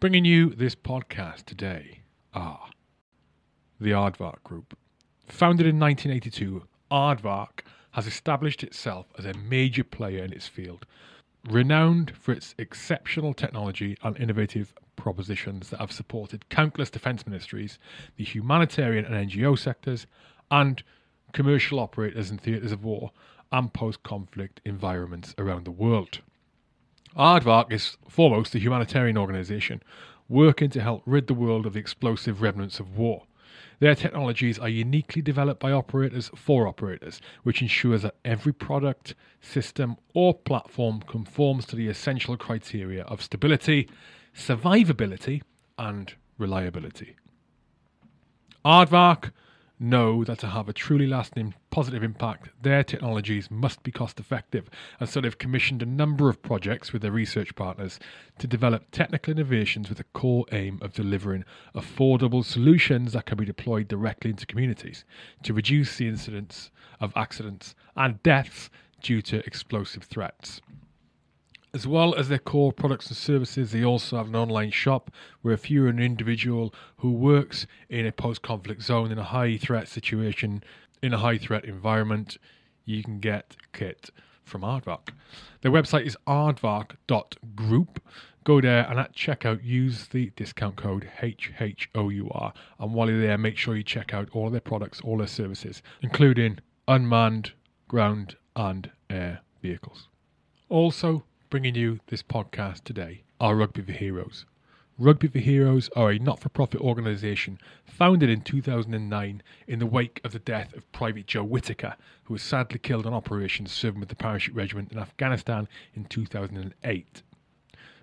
Bringing you this podcast today are the Aardvark Group. Founded in 1982, Aardvark has established itself as a major player in its field, renowned for its exceptional technology and innovative propositions that have supported countless defence ministries, the humanitarian and NGO sectors, and commercial operators in theatres of war and post conflict environments around the world. Aardvark is foremost a humanitarian organisation working to help rid the world of the explosive remnants of war. Their technologies are uniquely developed by operators for operators, which ensures that every product, system, or platform conforms to the essential criteria of stability, survivability, and reliability. Aardvark know that to have a truly lasting positive impact, their technologies must be cost effective, and so they've commissioned a number of projects with their research partners to develop technical innovations with a core aim of delivering affordable solutions that can be deployed directly into communities to reduce the incidence of accidents and deaths due to explosive threats. As well as their core products and services, they also have an online shop where if you're an individual who works in a post conflict zone in a high threat situation, in a high threat environment, you can get kit from Aardvark. Their website is aardvark.group. Go there and at checkout use the discount code HHOUR. And while you're there, make sure you check out all their products, all their services, including unmanned ground and air vehicles. Also, bringing you this podcast today are Rugby for Heroes. Rugby for Heroes are a not for profit organisation founded in 2009 in the wake of the death of Private Joe Whitaker, who was sadly killed on operations serving with the Parachute Regiment in Afghanistan in 2008.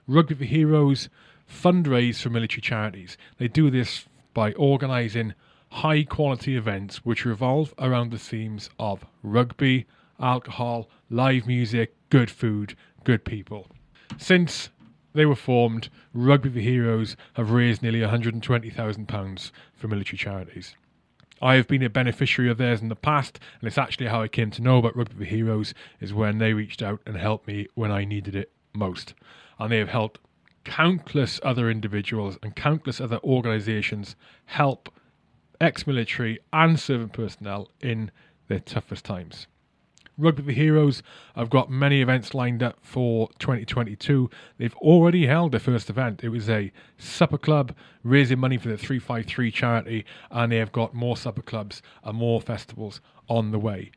Rugby for Heroes fundraise for military charities. They do this by organising high quality events which revolve around the themes of rugby, alcohol, live music, good food, good people. Since they were formed, Rugby for Heroes have raised nearly £120,000 for military charities. I have been a beneficiary of theirs in the past, and it's actually how I came to know about Rugby for Heroes is when they reached out and helped me when I needed it most. And they have helped countless other individuals and countless other organisations help ex-military and serving personnel in their toughest times. Rugby for Heroes have got many events lined up for 2022. They've already held their first event. It was a supper club raising money for the 353 charity, and they have got more supper clubs and more festivals on the way.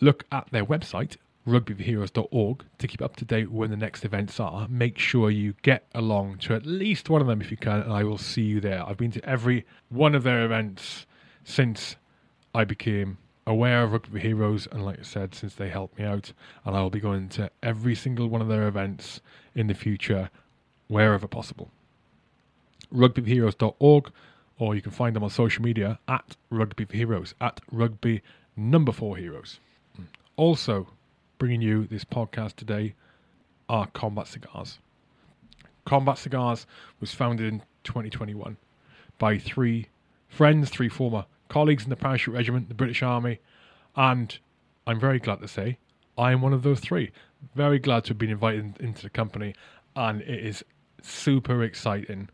Look at their website, rugbyforheroes.org, to keep up to date when the next events are. Make sure you get along to at least one of them if you can, and I will see you there. I've been to every one of their events since I became aware of Rugby Heroes, and like I said, since they helped me out, and I will be going to every single one of their events in the future, wherever possible. RugbyForHeroes.org, or you can find them on social media at Rugby for Heroes, at Rugby Number Four Heroes. Also, bringing you this podcast today are Combat Cigars. Combat Cigars was founded in 2021 by three friends, three former colleagues in the Parachute Regiment, the British Army, and I'm very glad to say I am one of those three. Very glad to have been invited into the company, and it is super exciting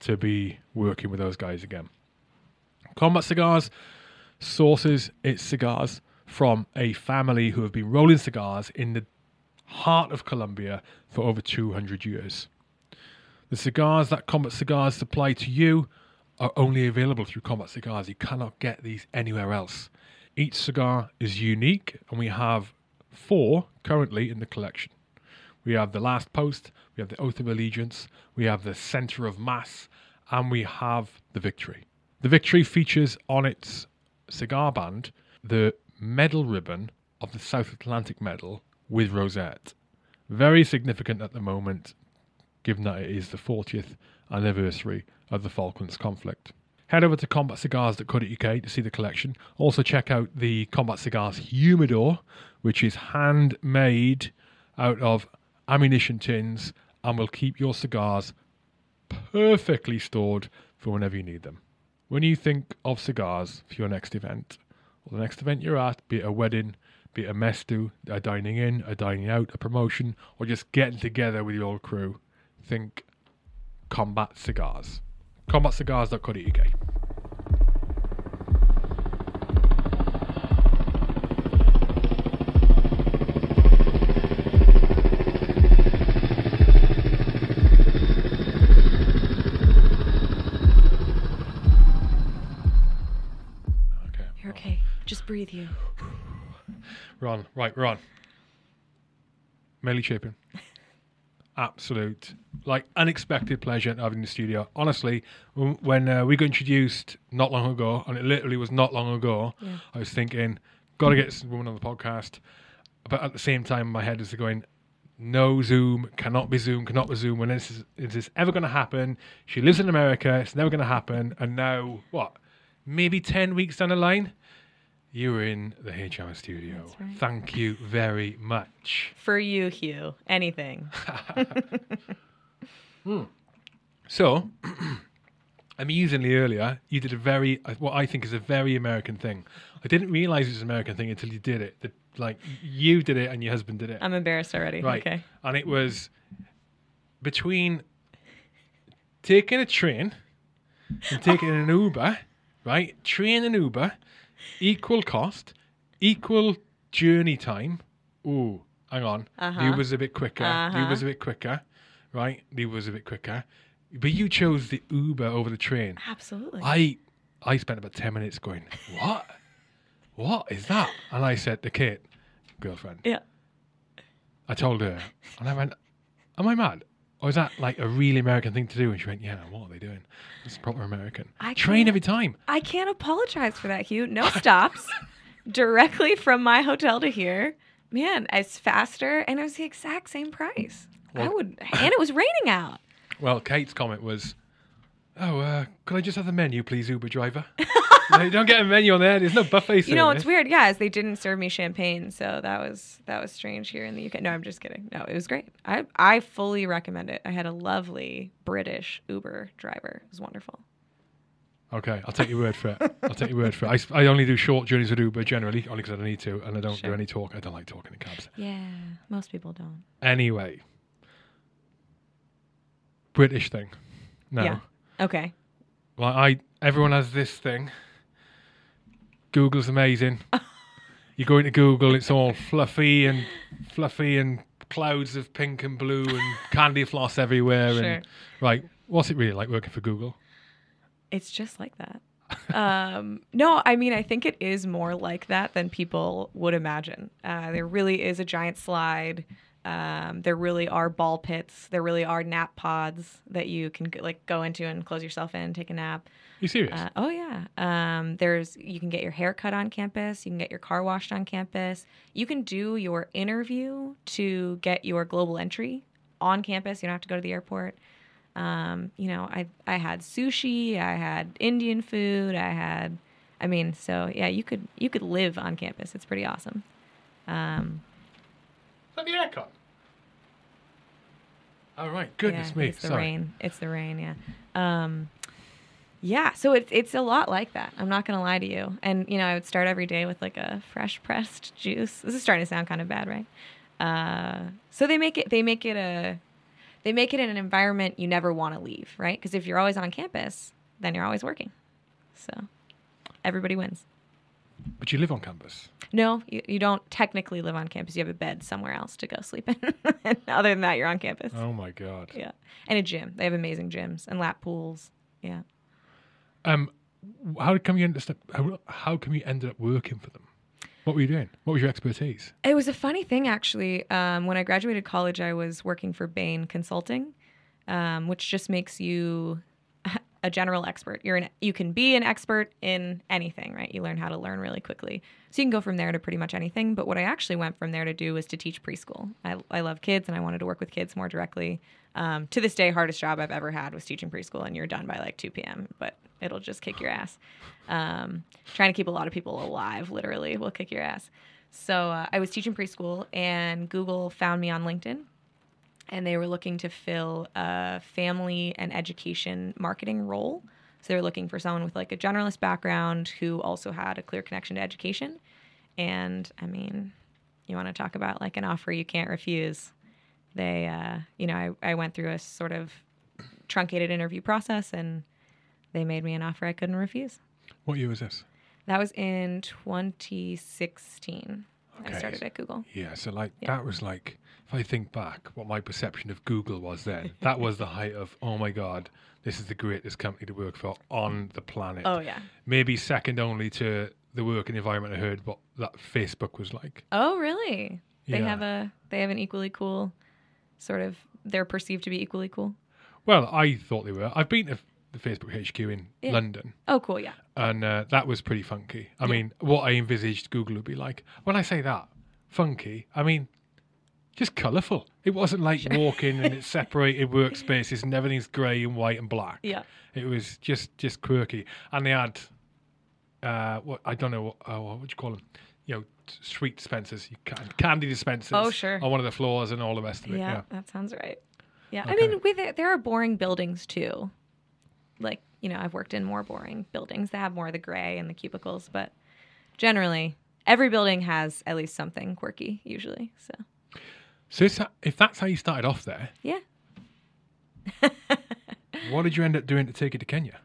to be working with those guys again. Combat Cigars sources its cigars from a family who have been rolling cigars in the heart of Colombia for over 200 years. The cigars that Combat Cigars supply to you are only available through Combat Cigars. You cannot get these anywhere else. Each cigar is unique, and we have four currently in the collection. We have the Last Post, we have the Oath of Allegiance, we have the Center of Mass, and we have the Victory. The Victory features on its cigar band the medal ribbon of the South Atlantic Medal with rosette. Very significant at the moment, given that it is the 40th anniversary of the Falklands conflict. Head over to combatcigars.co.uk to see the collection. Also, check out the Combat Cigars Humidor, which is handmade out of ammunition tins and will keep your cigars perfectly stored for whenever you need them. When you think of cigars for your next event, or the next event you're at, be it a wedding, be it a mess do, a dining in, a dining out, a promotion, or just getting together with your crew, think Combat Cigars. CombatCigars.co.uk. Okay. You're okay. Just breathe, you. We're on. Right, we're on. Melly Chapin. Absolute, like, unexpected pleasure having the studio. Honestly, when uh, we got introduced not long ago, and it literally was not long ago, Yeah. I was thinking, got to get this woman on the podcast. But at the same time, my head is going, no Zoom, cannot be Zoom, cannot be Zoom. When is this, is this ever going to happen? She lives in America, it's never going to happen. And now, what? Maybe 10 weeks down the line, you're in the HR studio. Right. Thank you very much. For you, Hugh. Anything. So, amusingly earlier, you did a very, uh, what I think is a very American thing. I didn't realize it was an American thing until you did it. That, like, you did it and your husband did it. I'm embarrassed already. Right. Okay. And it was between taking a train and taking an Uber, right? Train and Uber, equal cost, equal journey time. Ooh, hang on. Uh-huh. Uber's a bit quicker. Uh-huh. Uber's a bit quicker, right? The Uber's a bit quicker. But you chose the Uber over the train. Absolutely. I I spent about ten minutes going, What? What is that? And I said to Kate, girlfriend, yeah. I told her, and I went, "Am I mad? Or is that like a really American thing to do?" And she went, "Yeah, what are they doing? It's proper American. I Train every time." I can't apologize for that, Hugh. No stops. Directly from my hotel to here. Man, it's faster and it was the exact same price. I would and it was raining out. Well, Kate's comment was, "Oh, uh, could I just have the menu, please, Uber driver? you don't get a menu on there. There's no buffet You know, service." it's weird, yeah, is they didn't serve me champagne, so that was that was strange here in the UK. No, I'm just kidding. No, it was great. I I fully recommend it. I had a lovely British Uber driver. It was wonderful. Okay, I'll take your word for it. I'll take your word for it. I only do short journeys with Uber generally, only because I don't need to, and I don't do any talk. I don't like talking in cabs. Yeah, most people don't. Anyway, British thing. No. Yeah. Okay. Well, I everyone has this thing. Google's amazing. you go into Google, it's all fluffy and fluffy and clouds of pink and blue and candy floss everywhere. Sure. And right, what's it really like working for Google? It's just like that. um, no, I mean, I think it is more like that than people would imagine. Uh, there really is a giant slide. Um, there really are ball pits. There really are nap pods that you can like go into and close yourself in, take a nap. you serious? Uh, oh yeah. Um, there's you can get your hair cut on campus. You can get your car washed on campus. You can do your interview to get your global entry on campus. You don't have to go to the airport. Um, you know, I I had sushi. I had Indian food. I had, I mean, so yeah, you could you could live on campus. It's pretty awesome. Um, the aircon? Oh right, goodness yeah, me. It's the Sorry. rain. It's the rain. Yeah. Um, yeah. So it's it's a lot like that. I'm not gonna lie to you. And you know, I would start every day with like a fresh pressed juice. This is starting to sound kind of bad, right? Uh, so they make it they make it a they make it in an environment you never want to leave, right? Because if you're always on campus, then you're always working. So everybody wins. But you live on campus. No, you, you don't technically live on campus. You have a bed somewhere else to go sleep in. and other than that, you're on campus. Oh my god. Yeah. And a gym. They have amazing gyms and lap pools. Yeah. Um, how come you ended up? How, how come you ended up working for them? What were you doing? What was your expertise? It was a funny thing, actually. Um, when I graduated college, I was working for Bain Consulting, um, which just makes you a general expert. You're an, you can be an expert in anything, right? You learn how to learn really quickly. So you can go from there to pretty much anything. But what I actually went from there to do was to teach preschool. I, I love kids and I wanted to work with kids more directly. Um, to this day, hardest job I've ever had was teaching preschool, and you're done by like 2 p.m. But it'll just kick your ass. Um, trying to keep a lot of people alive, literally, will kick your ass. So uh, I was teaching preschool, and Google found me on LinkedIn, and they were looking to fill a family and education marketing role. So they were looking for someone with like a generalist background who also had a clear connection to education. And I mean, you want to talk about like an offer you can't refuse. They, uh, you know, I, I went through a sort of truncated interview process, and they made me an offer I couldn't refuse. What year was this? That was in 2016. Okay. I started at Google. Yeah, so like Yeah. that was like if I think back, what my perception of Google was then, that was the height of oh my god, this is the greatest company to work for on the planet. Oh yeah. Maybe second only to the work and environment I heard what that Facebook was like. Oh really? They Yeah. have a they have an equally cool sort of they're perceived to be equally cool. Well, I thought they were. I've been to the Facebook HQ in Yeah. London, Oh cool, yeah. and uh, that was pretty funky. I Yeah. mean, what I envisaged Google would be like. When I say that, funky, I mean just colourful. It wasn't like walking and it's separated workspaces and everything's grey and white and black. Yeah. It was just just quirky, and they had uh, what I don't know what uh, what would you call them? You know, sweet dispensers, you can, candy dispensers. Oh, sure. On one of the floors and all the rest of it. Yeah, Yeah. that sounds right. Yeah, Okay. I mean, with it, there are boring buildings too. Like you know, I've worked in more boring buildings that have more of the gray and the cubicles, but generally, every building has at least something quirky. Usually, so So if that's how you started off there, yeah. what did you end up doing to take it to Kenya,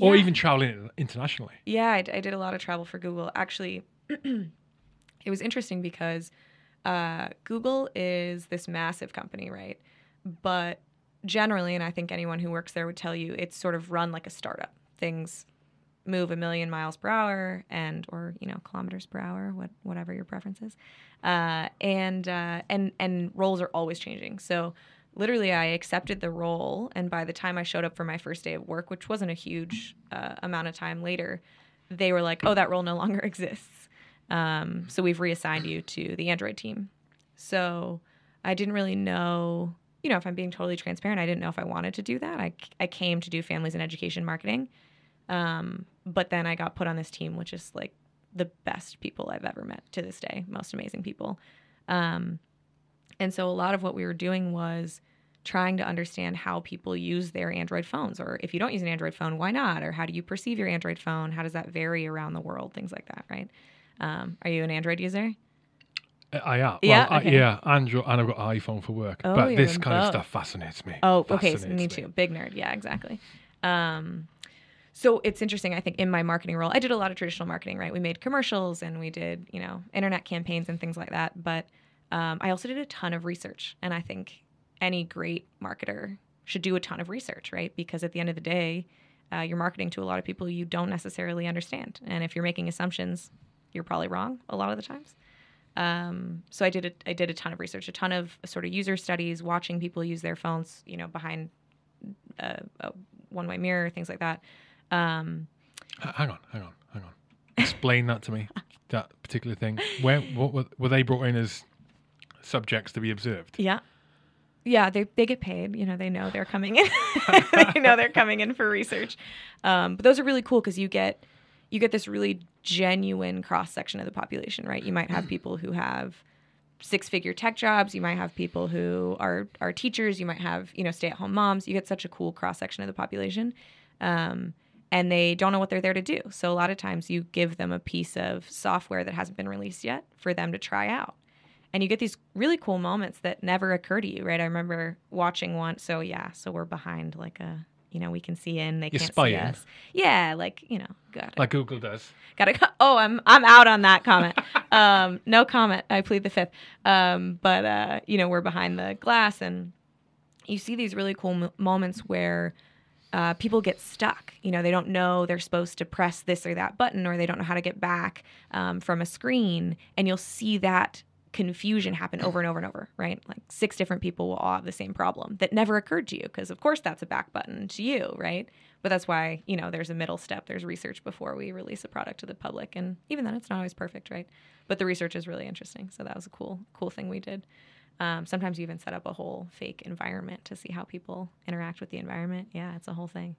or Yeah. even traveling internationally? Yeah, I, d- I did a lot of travel for Google. Actually, it was interesting because uh, Google is this massive company, right? But generally, and I think anyone who works there would tell you, it's sort of run like a startup. Things move a million miles per hour and or you know kilometers per hour what whatever your preference is. Uh, and uh, and and roles are always changing. So literally i accepted the role and by the time i showed up for my first day of work which wasn't a huge uh, amount of time later they were like oh that role no longer exists. Um, so we've reassigned you to the android team. So i didn't really know you know if i'm being totally transparent i didn't know if i wanted to do that. I, I came to do families and education marketing. Um, but then I got put on this team, which is like the best people I've ever met to this day, most amazing people. Um, and so a lot of what we were doing was trying to understand how people use their Android phones, or if you don't use an Android phone, why not? Or how do you perceive your Android phone? How does that vary around the world? Things like that, right? Um, are you an Android user? I- I am. Yeah, Well, I- okay. yeah, Android, and I've got iPhone for work. Oh, but this in kind of stuff fascinates me. Oh, okay. So Fascinates me too. Big nerd. Yeah, exactly. Um, so it's interesting. I think in my marketing role, I did a lot of traditional marketing. Right, we made commercials and we did you know internet campaigns and things like that. But um, I also did a ton of research, and I think any great marketer should do a ton of research, right? Because at the end of the day, uh, you're marketing to a lot of people you don't necessarily understand, and if you're making assumptions, you're probably wrong a lot of the times. Um, so I did a, I did a ton of research, a ton of sort of user studies, watching people use their phones, you know, behind a, a one-way mirror, things like that. Um, hang on, hang on, hang on. Explain that to me. That particular thing. Where what were, were they brought in as subjects to be observed? yeah, yeah, they they get paid. You know, they know they're coming in. they know they're coming in for research. Um, but those are really cool because you get you get this really genuine cross section of the population, right? You might have people who have six figure tech jobs. You might have people who are are teachers. You might have you know stay at home moms. You get such a cool cross section of the population, um, and they don't know what they're there to do. So a lot of times you give them a piece of software that hasn't been released yet for them to try out, and you get these really cool moments that never occur to you, right? I remember watching one. So yeah, so we're behind like a. You know, we can see in. They You're can't spying. see us. Yeah, like you know, got it. Like Google does. Gotta. co- Oh, I'm I'm out on that comment. um, no comment. I plead the fifth. Um, but uh, you know, we're behind the glass, and you see these really cool m- moments where uh, people get stuck. You know, they don't know they're supposed to press this or that button, or they don't know how to get back um, from a screen, and you'll see that confusion happen over and over and over, right? Like six different people will all have the same problem that never occurred to you because, of course, that's a back button to you, right? But that's why, you know, there's a middle step. There's research before we release a product to the public. And even then, it's not always perfect, right? But the research is really interesting. So that was a cool, cool thing we did. Um, sometimes you even set up a whole fake environment to see how people interact with the environment. Yeah, it's a whole thing.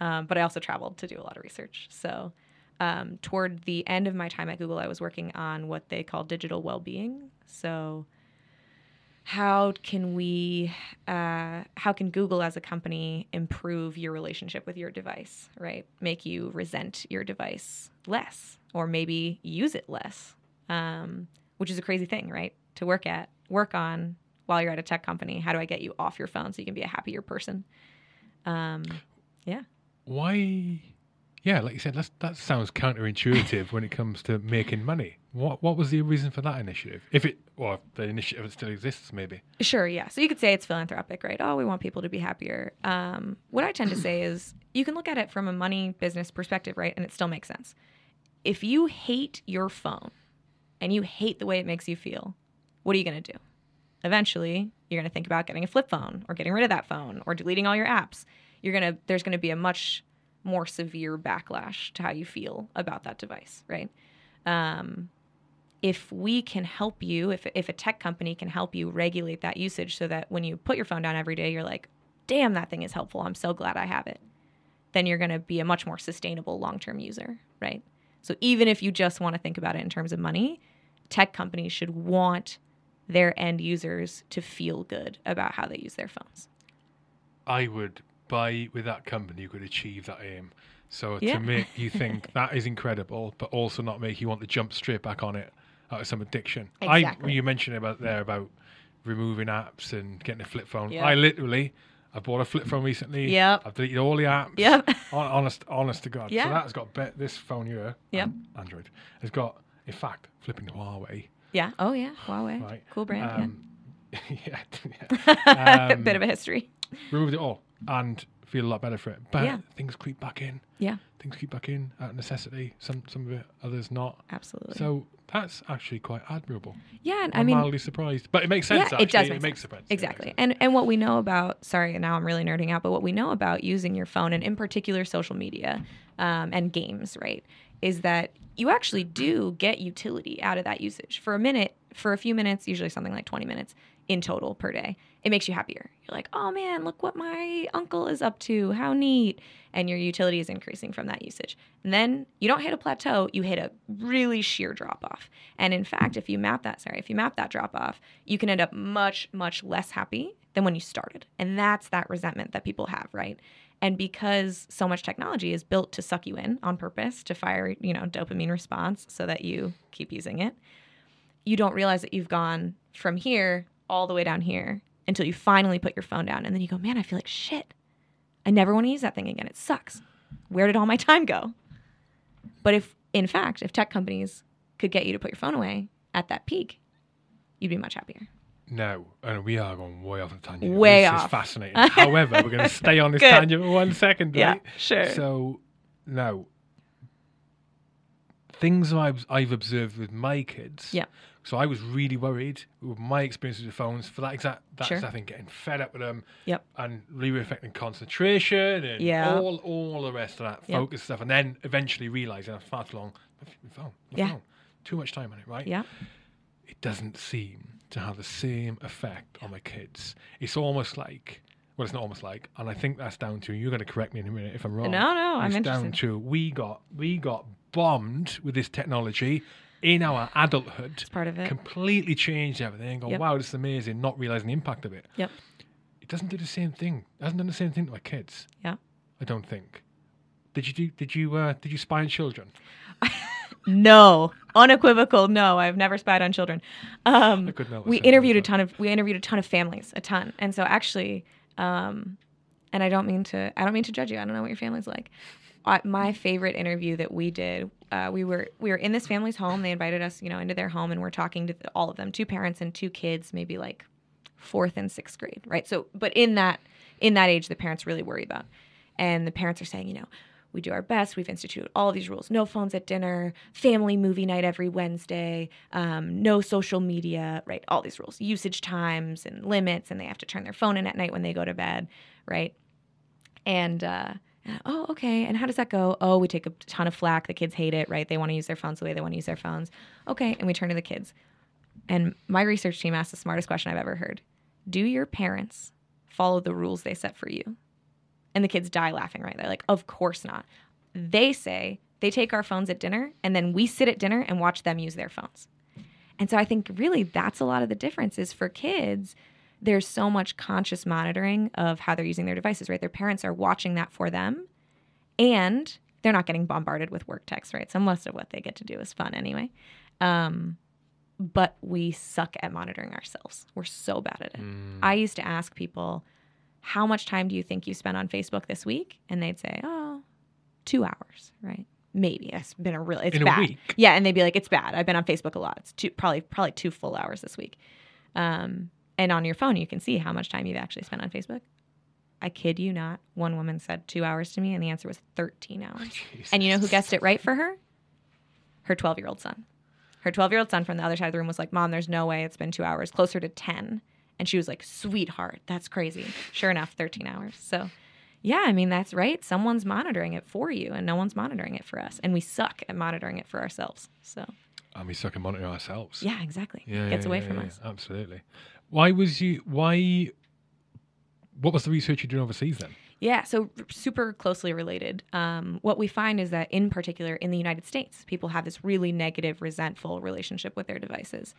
Um, but I also traveled to do a lot of research. So um, toward the end of my time at Google, I was working on what they call digital well-being. So how can we uh, how can google as a company improve your relationship with your device right make you resent your device less or maybe use it less um, which is a crazy thing right to work at work on while you're at a tech company how do i get you off your phone so you can be a happier person Um, yeah. Why? Yeah, like you said, that's, that sounds counterintuitive when it comes to making money. What what was the reason for that initiative? If it or if the initiative still exists, maybe. Sure, yeah. So you could say it's philanthropic, right? Oh, we want people to be happier. Um, what I tend to say is you can look at it from a money business perspective, right? And it still makes sense. If you hate your phone and you hate the way it makes you feel, what are you going to do? Eventually, you're going to think about getting a flip phone or getting rid of that phone or deleting all your apps. You're going to there's going to be a much more severe backlash to how you feel about that device, right? Um, if we can help you, if, if a tech company can help you regulate that usage so that when you put your phone down every day, you're like, damn, that thing is helpful. I'm so glad I have it. Then you're going to be a much more sustainable long term user, right? So even if you just want to think about it in terms of money, tech companies should want their end users to feel good about how they use their phones. I would buy with that company who could achieve that aim. So Yeah. to make you think that is incredible, but also not make you want to jump straight back on it out of some addiction. I you mentioned about there about removing apps and getting a flip phone. Yeah. I literally I bought a flip phone recently. Yeah. I've deleted all the apps. Yeah. Honest, honest to God. Yeah. So that's got be- this phone here. Yep. um, Android has got, in fact, flipping to Huawei. Yeah. Oh, yeah. Huawei. Right. Cool brand. Um, yeah. yeah. Um, Bit of a history. removed it all and feel a lot better for it. But Yeah. things creep back in. Yeah. Things creep back in out of necessity. Some some of it, others not. Absolutely. So that's actually quite admirable. yeah. And I'm I mean, mildly surprised, but it makes sense. Yeah, actually. it does make makes sense. sense. It makes Exactly. sense. And and what we know about sorry, now I'm really nerding out, but what we know about using your phone and in particular social media um, and games, right, is that you actually do get utility out of that usage. For a minute, for a few minutes, usually something like 20 minutes in total per day, it makes you happier. You're like, oh man, look what my uncle is up to. How neat. And your utility is increasing from that usage. And then you don't hit a plateau, you hit a really sheer drop off. And in fact, if you map that, sorry, if you map that drop off, you can end up much, much less happy than when you started. And that's that resentment that people have, right? And because so much technology is built to suck you in on purpose, to fire, you know, dopamine response so that you keep using it, you don't realize that you've gone from here all the way down here until you finally put your phone down. And then you go, man, I feel like shit. I never want to use that thing again. It sucks. Where did all my time go? But if, in fact, if tech companies could get you to put your phone away at that peak, you'd be much happier. No, and we are going way off the tangent. Way this off. is fascinating. However, we're going to stay on this Good. tangent for one second, Yeah, right? sure. So, no. Things I've, I've observed with my kids. Yeah. So I was really worried with my experiences with phones for that exact that Sure. exact thing, getting fed up with them. Yep. And really affecting concentration and Yeah. all all the rest of that Yep. focus stuff, and then eventually realizing after far too long, my phone, my Yeah. phone, too much time on it, right? Yeah. it doesn't seem to have the same effect on my kids. It's almost like, well, it's not almost like, and I think that's down to. You're going to correct me in a minute if I'm wrong. No, no, I'm it's down interested. to we got we got bombed with this technology in our adulthood. It's part of it. Completely changed everything. And go, Yep. wow, this is amazing. Not realizing the impact of it. Yep. It doesn't do the same thing. It hasn't done the same thing to my kids. Yeah. I don't think. Did you do? Did you? Uh, did you spy on children? No, unequivocal. No, I've never spied on children. Um, we interviewed a ton of we interviewed a ton of families, a ton, and so actually, um, and I don't mean to I don't mean to judge you. I don't know what your family's like. I, my favorite interview that we did, uh, we were we were in this family's home. They invited us, you know, into their home, and we're talking to all of them, two parents and two kids, maybe like fourth and sixth grade, right? So, but in that in that age, the parents really worry about, and the parents are saying, you know, we do our best. We've instituted all these rules: no phones at dinner, family movie night every Wednesday, um, no social media, right? All these rules, usage times and limits, and they have to turn their phone in at night when they go to bed, right? And uh, oh, okay. And how does that go? Oh, we take a ton of flack. The kids hate it, right? They want to use their phones the way they want to use their phones. Okay, and we turn to the kids. And my research team asked the smartest question I've ever heard Do your parents follow the rules they set for you? And the kids die laughing, right? They're like, Of course not. They say they take our phones at dinner, and then we sit at dinner and watch them use their phones. And so I think really that's a lot of the difference is for kids, there's so much conscious monitoring of how they're using their devices, right? Their parents are watching that for them and they're not getting bombarded with work texts, right? So most of what they get to do is fun anyway. Um, but we suck at monitoring ourselves. We're so bad at it. Mm. I used to ask people, how much time do you think you spent on Facebook this week? And they'd say, oh, two hours, right? Maybe it's been a real, it's In a bad. week? Yeah, and they'd be like, it's bad. I've been on Facebook a lot. It's two, probably probably two full hours this week. Um, and on your phone, you can see how much time you've actually spent on Facebook. I kid you not. One woman said two hours to me, and the answer was 13 hours. And you know who guessed it right for her? Her 12 year old son. Her 12 year old son from the other side of the room was like, Mom, there's no way it's been two hours, closer to 10. And she was like, Sweetheart, that's crazy. Sure enough, 13 hours. So, yeah, I mean, that's right. Someone's monitoring it for you, and no one's monitoring it for us. And we suck at monitoring it for ourselves. So, And we suck at monitoring ourselves. yeah, exactly. Yeah, Gets yeah, away yeah, from yeah, us. Absolutely. Why was you? Why? What was the research you did overseas then? Yeah, so super closely related. Um, what we find is that, in particular, in the United States, people have this really negative, resentful relationship with their devices.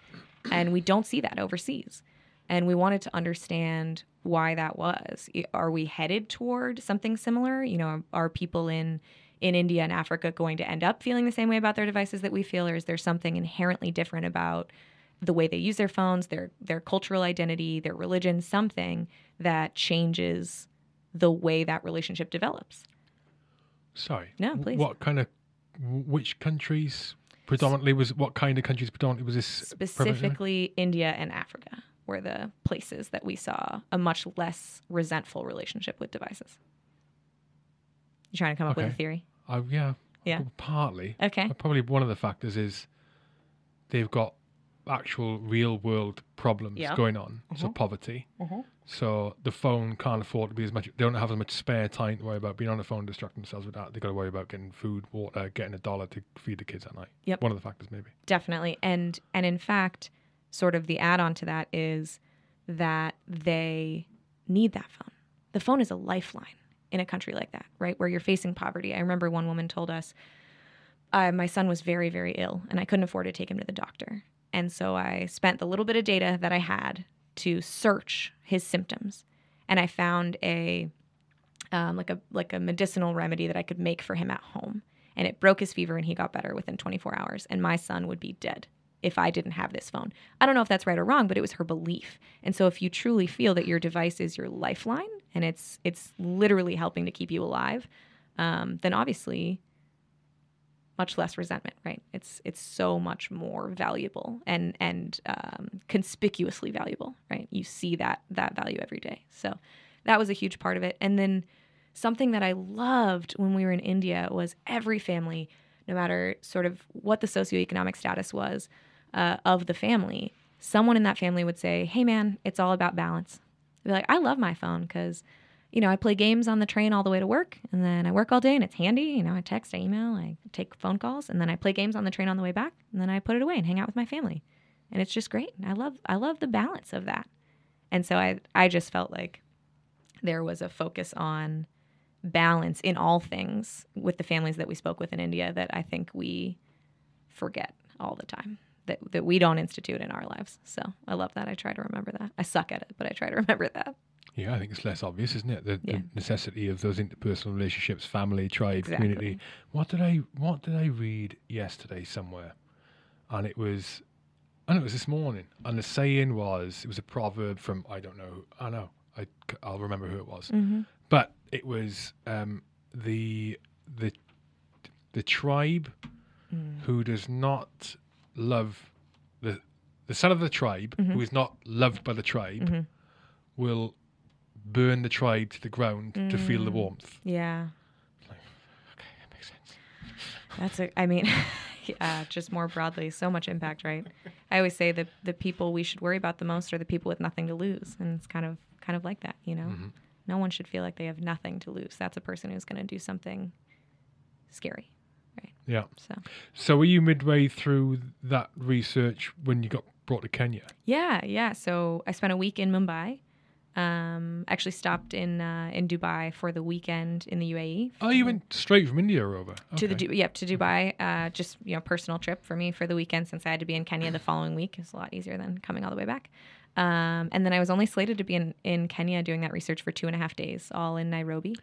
And we don't see that overseas. And we wanted to understand why that was. Are we headed toward something similar? You know, are people in in India and Africa going to end up feeling the same way about their devices that we feel, or is there something inherently different about the way they use their phones, their their cultural identity, their religion, something that changes the way that relationship develops. Sorry. No, please. What kind of? Which countries predominantly was? What kind of countries predominantly was this? prevalent? Specifically, India and Africa were the places that we saw a much less resentful relationship with devices. You trying to come up with a theory? Yeah. Yeah. Partly. Okay. Uh, Probably one of the factors is they've got actual real world problems Yeah. going on. So Mhm. poverty. Mhm. So the phone can't afford to be as much. They don't have as much spare time to worry about being on the phone, distracting themselves with that. They've got to worry about getting food, water, getting a dollar to feed the kids at night. Yep. One of the factors, maybe. Definitely. And and in fact, sort of the add-on to that is that they need that phone. The phone is a lifeline in a country like that, right? Where you're facing poverty. I remember one woman told us, uh, my son was very, very ill and I couldn't afford to take him to the doctor. And so I spent the little bit of data that I had to search his symptoms. And I found a um, like a like a medicinal remedy that I could make for him at home. And it broke his fever and he got better within 24 hours. And my son would be dead if I didn't have this phone. I don't know if that's right or wrong, but it was her belief. And so if you truly feel that your device is your lifeline and it's it's literally helping to keep you alive, um, then obviously much less resentment, right? It's it's so much more valuable and and um, conspicuously valuable, right? You see that that value every day. So that was a huge part of it. And then something that I loved when we were in India was every family, no matter sort of what the socioeconomic status was uh, of the family, someone in that family would say, "Hey, man, it's all about balance." They'd be like, "I love my phone because." You know, I play games on the train all the way to work, and then I work all day, and it's handy. You know, I text, I email, I take phone calls, and then I play games on the train on the way back, and then I put it away and hang out with my family, and it's just great. I love, I love the balance of that, and so I, I just felt like there was a focus on balance in all things with the families that we spoke with in India that I think we forget all the time that that we don't institute in our lives. So I love that. I try to remember that. I suck at it, but I try to remember that. Yeah, I think it's less obvious, isn't it? The, Yeah. the necessity of those interpersonal relationships, family, tribe, Exactly. community. What did I What did I read yesterday somewhere? And it was, and it was this morning. And the saying was, it was a proverb from I don't know. I know. I I'll remember who it was. Mm-hmm. But it was um, the the the tribe Mm. who does not love the the son of the tribe Mhm. who is not loved by the tribe Mhm. will burn the tribe to the ground to feel the Mm. warmth. Yeah, Okay, that makes sense. that's a. I mean, yeah, just more broadly, so much impact, right? I always say that the people we should worry about the most are the people with nothing to lose, and it's kind of kind of like that, you know. Mhm. No one should feel like they have nothing to lose. That's a person who's going to do something scary. Yeah. So So were you midway through that research when you got brought to Kenya? yeah, yeah. So I spent a week in Mumbai. Um, actually stopped in uh, in Dubai for the weekend in the UAE. Oh, you went straight from India over to the Okay. Du- yep to Dubai. Uh, just you know, personal trip for me for the weekend since I had to be in Kenya the following week. It's a lot easier than coming all the way back. Um, and then I was only slated to be in in Kenya doing that research for two and a half days, all in Nairobi.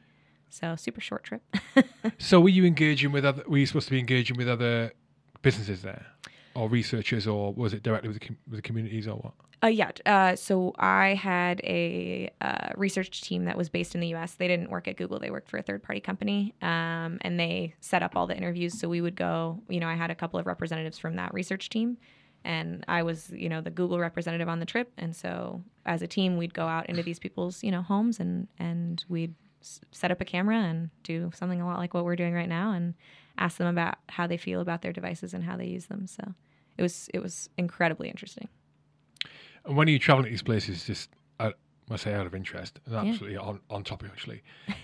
So super short trip. So were you engaging with other? Were you supposed to be engaging with other businesses there? or researchers, or was it directly with the, com- with the communities, or what? Uh, yeah. Uh, so I had a uh, research team that was based in the U.S. They didn't work at Google; they worked for a third-party company, um, and they set up all the interviews. So we would go. You know, I had a couple of representatives from that research team, and I was, you know, the Google representative on the trip. And so, as a team, we'd go out into these people's, you know, homes, and and we'd set up a camera and do something a lot like what we're doing right now, and ask them about how they feel about their devices and how they use them. So it was it was incredibly interesting. And when are you traveling to these places, just out, I say out of interest, and absolutely on, on topic actually.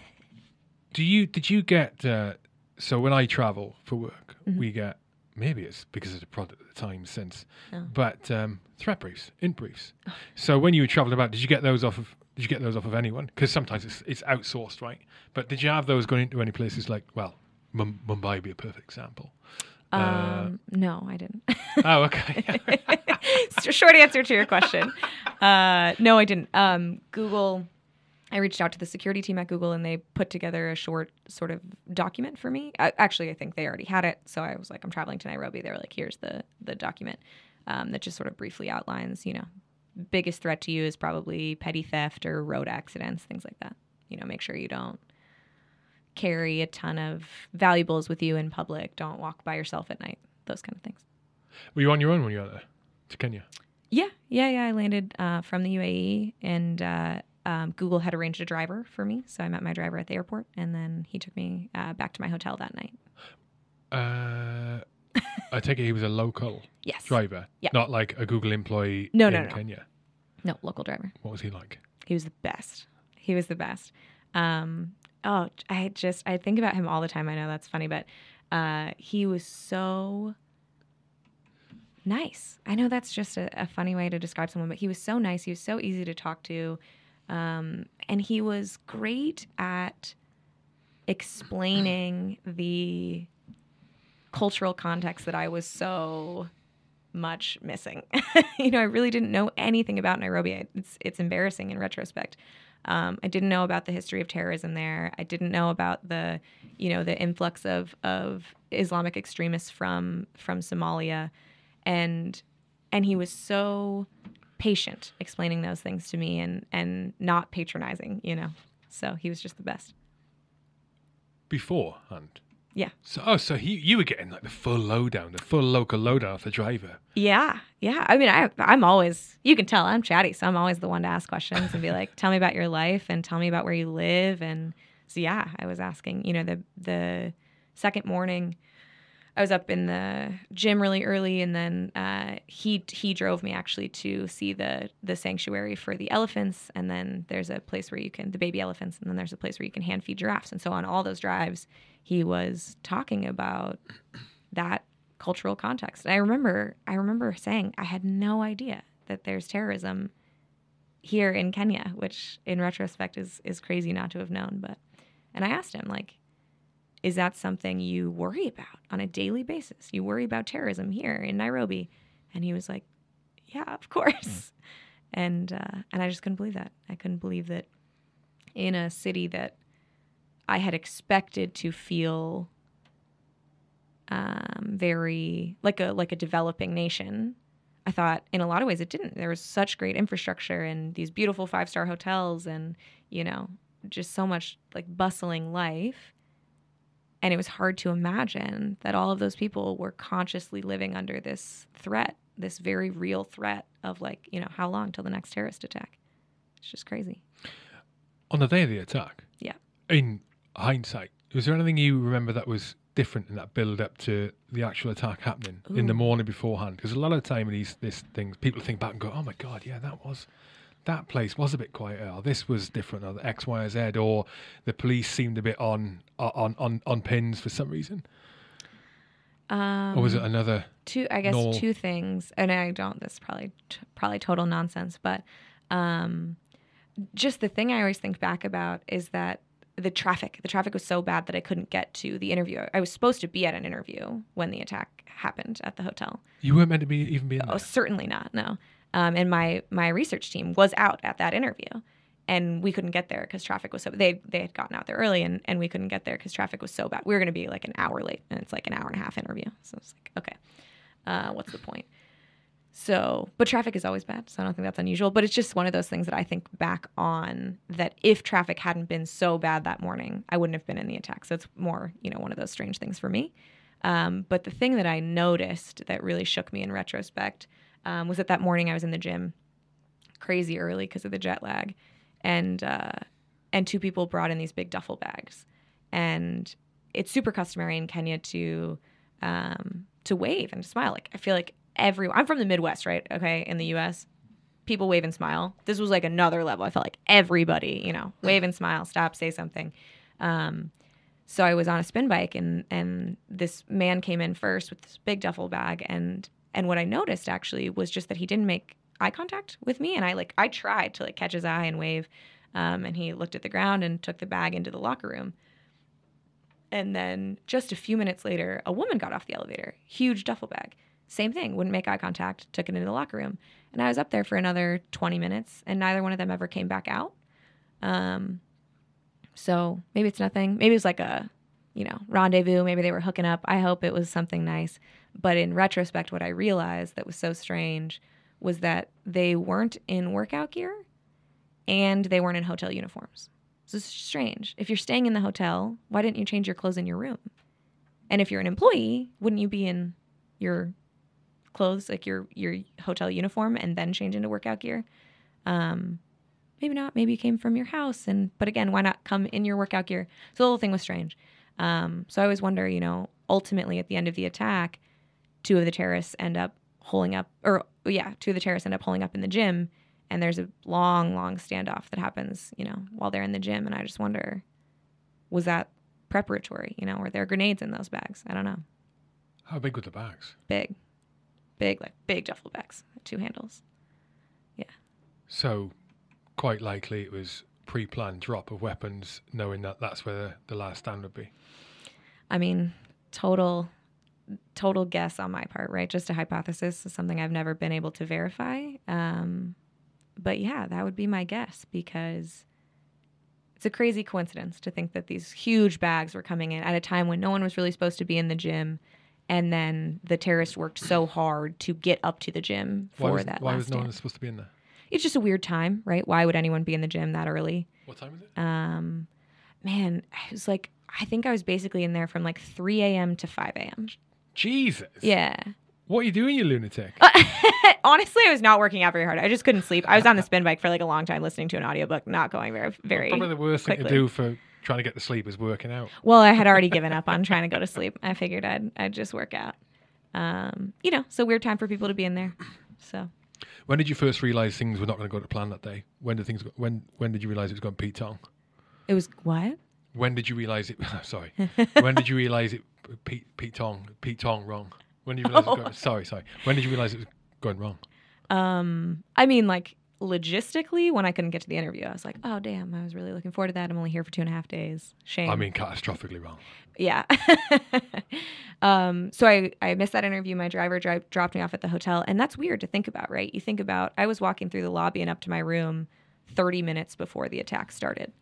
Do you did you get uh, so when I travel for work, Mhm. we get maybe it's because of the product at the time since, Oh. but um, threat briefs, int briefs. So when you were traveling about, did you get those off of? Did you get those off of anyone? Because sometimes it's it's outsourced, right? But did you have those going into any places like well, Mum- Mumbai would be a perfect example. Uh, Um, no, I didn't. oh, okay. Short answer to your question. Uh, no, I didn't. Um, Google. I reached out to the security team at Google, and they put together a short sort of document for me. I, actually, I think they already had it, so I was like, "I'm traveling to Nairobi." They were like, "Here's the the document um, that just sort of briefly outlines, you know, biggest threat to you is probably petty theft or road accidents, things like that. You know, make sure you don't carry a ton of valuables with you in public. Don't walk by yourself at night. Those kind of things." were you on your own when you were there to Kenya? Yeah, yeah, yeah. I landed uh, from the UAE, and uh, um, Google had arranged a driver for me. So I met my driver at the airport, and then he took me uh, back to my hotel that night. I take it he was a local Yes. driver, Yeah. not like a Google employee No, in no, no. Kenya. No, local driver. What was he like? He was the best. He was the best. Um, oh, I just I think about him all the time. I know that's funny, but uh, he was so nice. I know that's just a, a funny way to describe someone, but he was so nice. He was so easy to talk to, um, and he was great at explaining the cultural context that I was so much missing. you know, I really didn't know anything about Nairobi. It's it's embarrassing in retrospect. Um, I didn't know about the history of terrorism there. I didn't know about the, you know, the influx of of Islamic extremists from from Somalia, and and he was so patient explaining those things to me and and not patronizing. You know, so he was just the best. Before Beforehand. Yeah. So, oh, so he, you were getting like the full lowdown, the full local lowdown of the driver. Yeah, yeah. I mean, I I'm always you can tell I'm chatty, so I'm always the one to ask questions and be like, "Tell me about your life and tell me about where you live." And so yeah, I was asking. You know, the the second morning, I was up in the gym really early, and then uh, he he drove me actually to see the the sanctuary for the elephants, and then there's a place where you can the baby elephants, and then there's a place where you can hand feed giraffes, and so on all those drives, he was talking about that cultural context. And I remember I remember saying I had no idea that there's terrorism here in Kenya, which in retrospect is is crazy not to have known, but and I asked him like is that something you worry about on a daily basis? You worry about terrorism here in Nairobi? And he was like, "Yeah, of course." And uh, and I just couldn't believe that. I couldn't believe that in a city that I had expected to feel um, very like a like a developing nation. I thought in a lot of ways it didn't. There was such great infrastructure and these beautiful five star hotels and you know just so much like bustling life. And it was hard to imagine that all of those people were consciously living under this threat, this very real threat of like you know how long till the next terrorist attack. It's just crazy. On the day of the attack, Yeah. in hindsight, was there anything you remember that was different in that build up to the actual attack happening in the morning beforehand? Because a lot of the time in these this things, people think back and go, "Oh my god, yeah, that was." That place was a bit quieter. Or this was different. Or X, Y, or Z. Or the police seemed a bit on on on on pins for some reason. Um, or was it another? two i guess normal- two things and i don't this is probably t- probably total nonsense but um just the thing i always think back about is that the traffic. The traffic was so bad that i couldn't get to the interview. I was supposed to be at an interview when the attack happened at the hotel. You weren't meant to be even be oh there. certainly not no. Um, and my my research team was out at that interview and we couldn't get there because traffic was so they they had gotten out there early and, and we couldn't get there because traffic was so bad. We were going to be like an hour late and it's like an hour and a half interview. So it's like okay Uh, what's the point? So, but traffic is always bad. So I don't think that's unusual. But it's just one of those things that I think back on that if traffic hadn't been so bad that morning, I wouldn't have been in the attack. So it's more, you know, one of those strange things for me. Um, but the thing that I noticed that really shook me in retrospect um, was that that morning I was in the gym crazy early because of the jet lag. And, uh, and two people brought in these big duffel bags. And it's super customary in Kenya to, um, to wave and to smile. Like I feel like everyone. I'm from the Midwest, right? Okay, in the U.S., people wave and smile. This was like another level. I felt like everybody, you know, wave and smile, stop, say something. Um, so I was on a spin bike, and and this man came in first with this big duffel bag, and and what I noticed actually was just that he didn't make eye contact with me, and I like I tried to like catch his eye and wave, um, and he looked at the ground and took the bag into the locker room. And then just a few minutes later, a woman got off the elevator, huge duffel bag. Same thing, wouldn't make eye contact, took it into the locker room. And I was up there for another 20 minutes, and neither one of them ever came back out. Um, so maybe it's nothing. Maybe it's like a, you know, rendezvous. Maybe they were hooking up. I hope it was something nice. But in retrospect, what I realized that was so strange was that they weren't in workout gear and they weren't in hotel uniforms. So it's strange. If you're staying in the hotel, why didn't you change your clothes in your room? And if you're an employee, wouldn't you be in your clothes, like your your hotel uniform, and then change into workout gear. Um, maybe not. Maybe you came from your house, and but again, why not come in your workout gear? So the whole thing was strange. Um, so I always wonder, you know, ultimately at the end of the attack, two of the terrorists end up holding up, or yeah, two of the terrorists end up holding up in the gym, and there's a long, long standoff that happens, you know, while they're in the gym, and I just wonder, was that preparatory? You know, were there grenades in those bags? I don't know. How big were the bags? Big big, like big duffel bags, two handles. Yeah. So, quite likely it was pre-planned drop of weapons, knowing that that's where the last stand would be. I mean, total, total guess on my part, right? Just a hypothesis, is something I've never been able to verify. Um, but yeah, that would be my guess because it's a crazy coincidence to think that these huge bags were coming in at a time when no one was really supposed to be in the gym and then the terrorists worked so hard to get up to the gym for why was, that. Why was no one supposed to be in there? It's just a weird time, right? Why would anyone be in the gym that early? What time is it? Um, man, it was like I think I was basically in there from like 3 a.m. to 5 a.m. Jesus. Yeah. What are you doing, you lunatic? Honestly, I was not working out very hard. I just couldn't sleep. I was on the spin bike for like a long time listening to an audiobook, not going very very Probably the worst thing to do for trying to get to sleep is working out. Well, I had already given up on trying to go to sleep. I figured I'd I'd just work out. Um, you know, a weird time for people to be in there. So When did you first realize things were not going to go to plan that day? When did things? Go, when when did you realize it was going Pete Tong? it was what? When did you realize it? Sorry. when did you realize it? Pete Pete Tong Pete Tong wrong. When did you realize? It was going, sorry, sorry. When did you realize it was going wrong? Um, I mean, like logistically, when I couldn't get to the interview, I was like, oh damn, I was really looking forward to that. I'm only here for two and a half days. Shame. I mean, catastrophically wrong. yeah. um, so I, I missed that interview. My driver dri- dropped me off at the hotel. And that's weird to think about, right? You think about, I was walking through the lobby and up to my room 30 minutes before the attack started.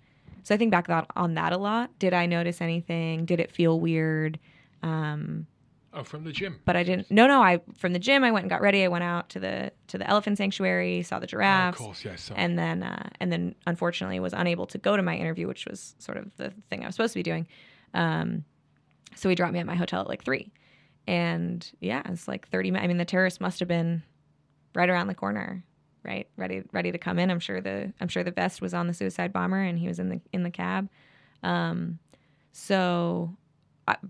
So I think back that, on that a lot. Did I notice anything? Did it feel weird? Um, Oh, from the gym. but I didn't. No, no. I from the gym. I went and got ready. I went out to the to the elephant sanctuary, saw the Oh, of course, yes. And then uh, and then unfortunately was unable to go to my interview, which was sort of the thing I was supposed to be doing. Um, so he dropped me at my hotel at like three, and yeah, it's like thirty. I mean, the terrorists must have been right around the corner, right, ready ready to come in. I'm sure the I'm sure the vest was on the suicide bomber, and he was in the in the cab. Um, so.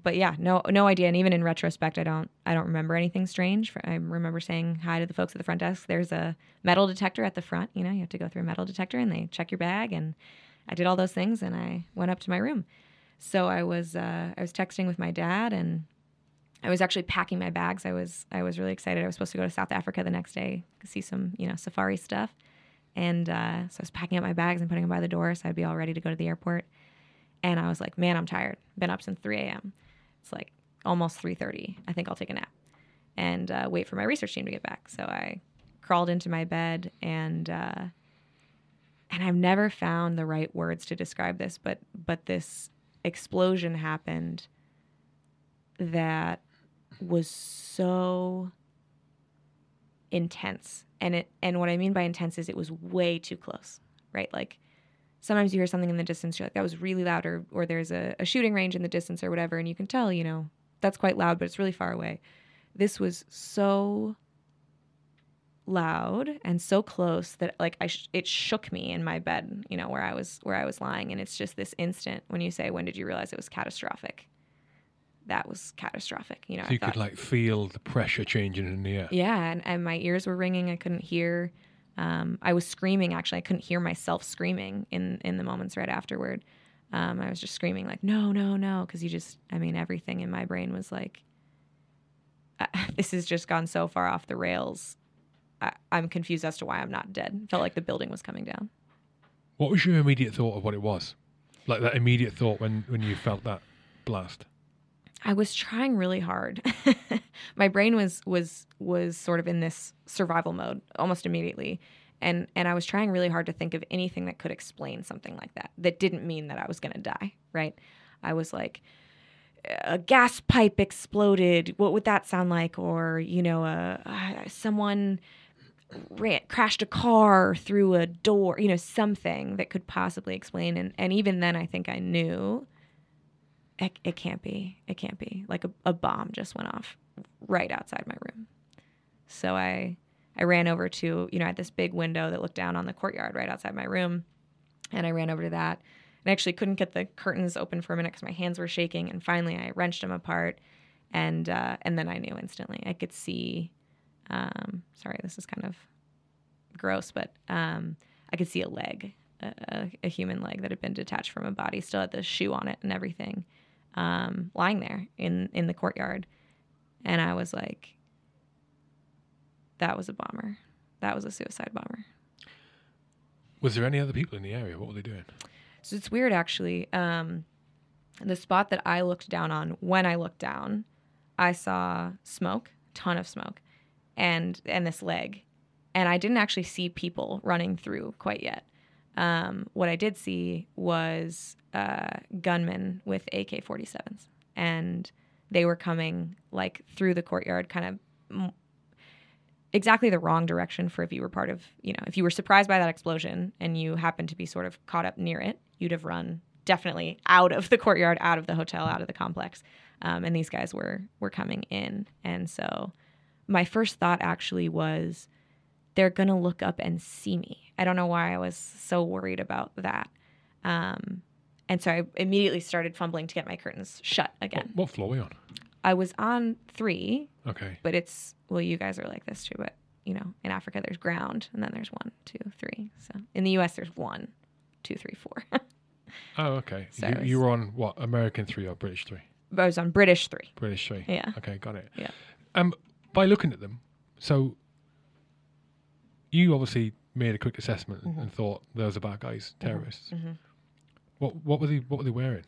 But yeah, no, no idea. And even in retrospect, I don't, I don't remember anything strange. I remember saying hi to the folks at the front desk. There's a metal detector at the front. You know, you have to go through a metal detector, and they check your bag. And I did all those things, and I went up to my room. So I was, uh, I was texting with my dad, and I was actually packing my bags. I was, I was really excited. I was supposed to go to South Africa the next day to see some, you know, safari stuff. And uh, so I was packing up my bags and putting them by the door, so I'd be all ready to go to the airport. And I was like, man, I'm tired. Been up since 3 a.m. It's like almost 3:30. I think I'll take a nap and uh, wait for my research team to get back. So I crawled into my bed and uh, and I've never found the right words to describe this, but but this explosion happened that was so intense. And it and what I mean by intense is it was way too close, right? Like sometimes you hear something in the distance, you're like, that was really loud, or, or there's a, a shooting range in the distance or whatever, and you can tell, you know, that's quite loud, but it's really far away. This was so loud and so close that like I sh- it shook me in my bed, you know, where I was where I was lying and it's just this instant when you say when did you realize it was catastrophic? That was catastrophic, you know. So I you thought- could like feel the pressure changing in the air. yeah, and, and my ears were ringing. I couldn't hear. Um, I was screaming. Actually, I couldn't hear myself screaming in in the moments right afterward. Um, I was just screaming like, "No, no, no!" Because you just, I mean, everything in my brain was like, "This has just gone so far off the rails." I, I'm confused as to why I'm not dead. Felt like the building was coming down. What was your immediate thought of what it was? Like that immediate thought when when you felt that blast. I was trying really hard. my brain was was was sort of in this survival mode almost immediately. And and I was trying really hard to think of anything that could explain something like that. That didn't mean that I was going to die, right? I was like a gas pipe exploded. What would that sound like? Or, you know, uh, uh, someone ran, crashed a car through a door, you know, something that could possibly explain. And, and even then, I think I knew it, it can't be. It can't be. Like a, a bomb just went off right outside my room. So I I ran over to, you know, I had this big window that looked down on the courtyard right outside my room. And I ran over to that. And I actually couldn't get the curtains open for a minute because my hands were shaking. And finally I wrenched them apart. And uh, and then I knew instantly. I could see um, sorry, this is kind of gross, but um, I could see a leg, a, a, a human leg that had been detached from a body, still had the shoe on it and everything, um, lying there in in the courtyard. And I was like, that was a bomber. That was a suicide bomber. Was there any other people in the area? What were they doing? So it's weird, actually. Um, the spot that I looked down on, when I looked down, I saw smoke, ton of smoke, and and this leg, and I didn't actually see people running through quite yet. Um, what I did see was uh, gunmen with AK-47s, and they were coming like through the courtyard, kind of m- exactly the wrong direction for if you were part of, you know, if you were surprised by that explosion and you happened to be sort of caught up near it, you'd have run definitely out of the courtyard, out of the hotel, out of the complex. Um, and these guys were were coming in, and so my first thought actually was they're gonna look up and see me. I don't know why I was so worried about that. Um, and so I immediately started fumbling to get my curtains shut again. What, what floor were you on? I was on three, Okay. but it's well, you guys are like this too, but you know, in Africa there's ground, and then there's one, two, three. So in the U.S. there's one, two, three, four. Oh, okay. So you, it's- you were on what? American three or British three? I was on British three. British three. Yeah. Okay, got it. Yeah. Um, by looking at them, so you obviously made a quick assessment Mm-hmm. and thought those are bad guys, terrorists. Mhm. What what were they what were they wearing?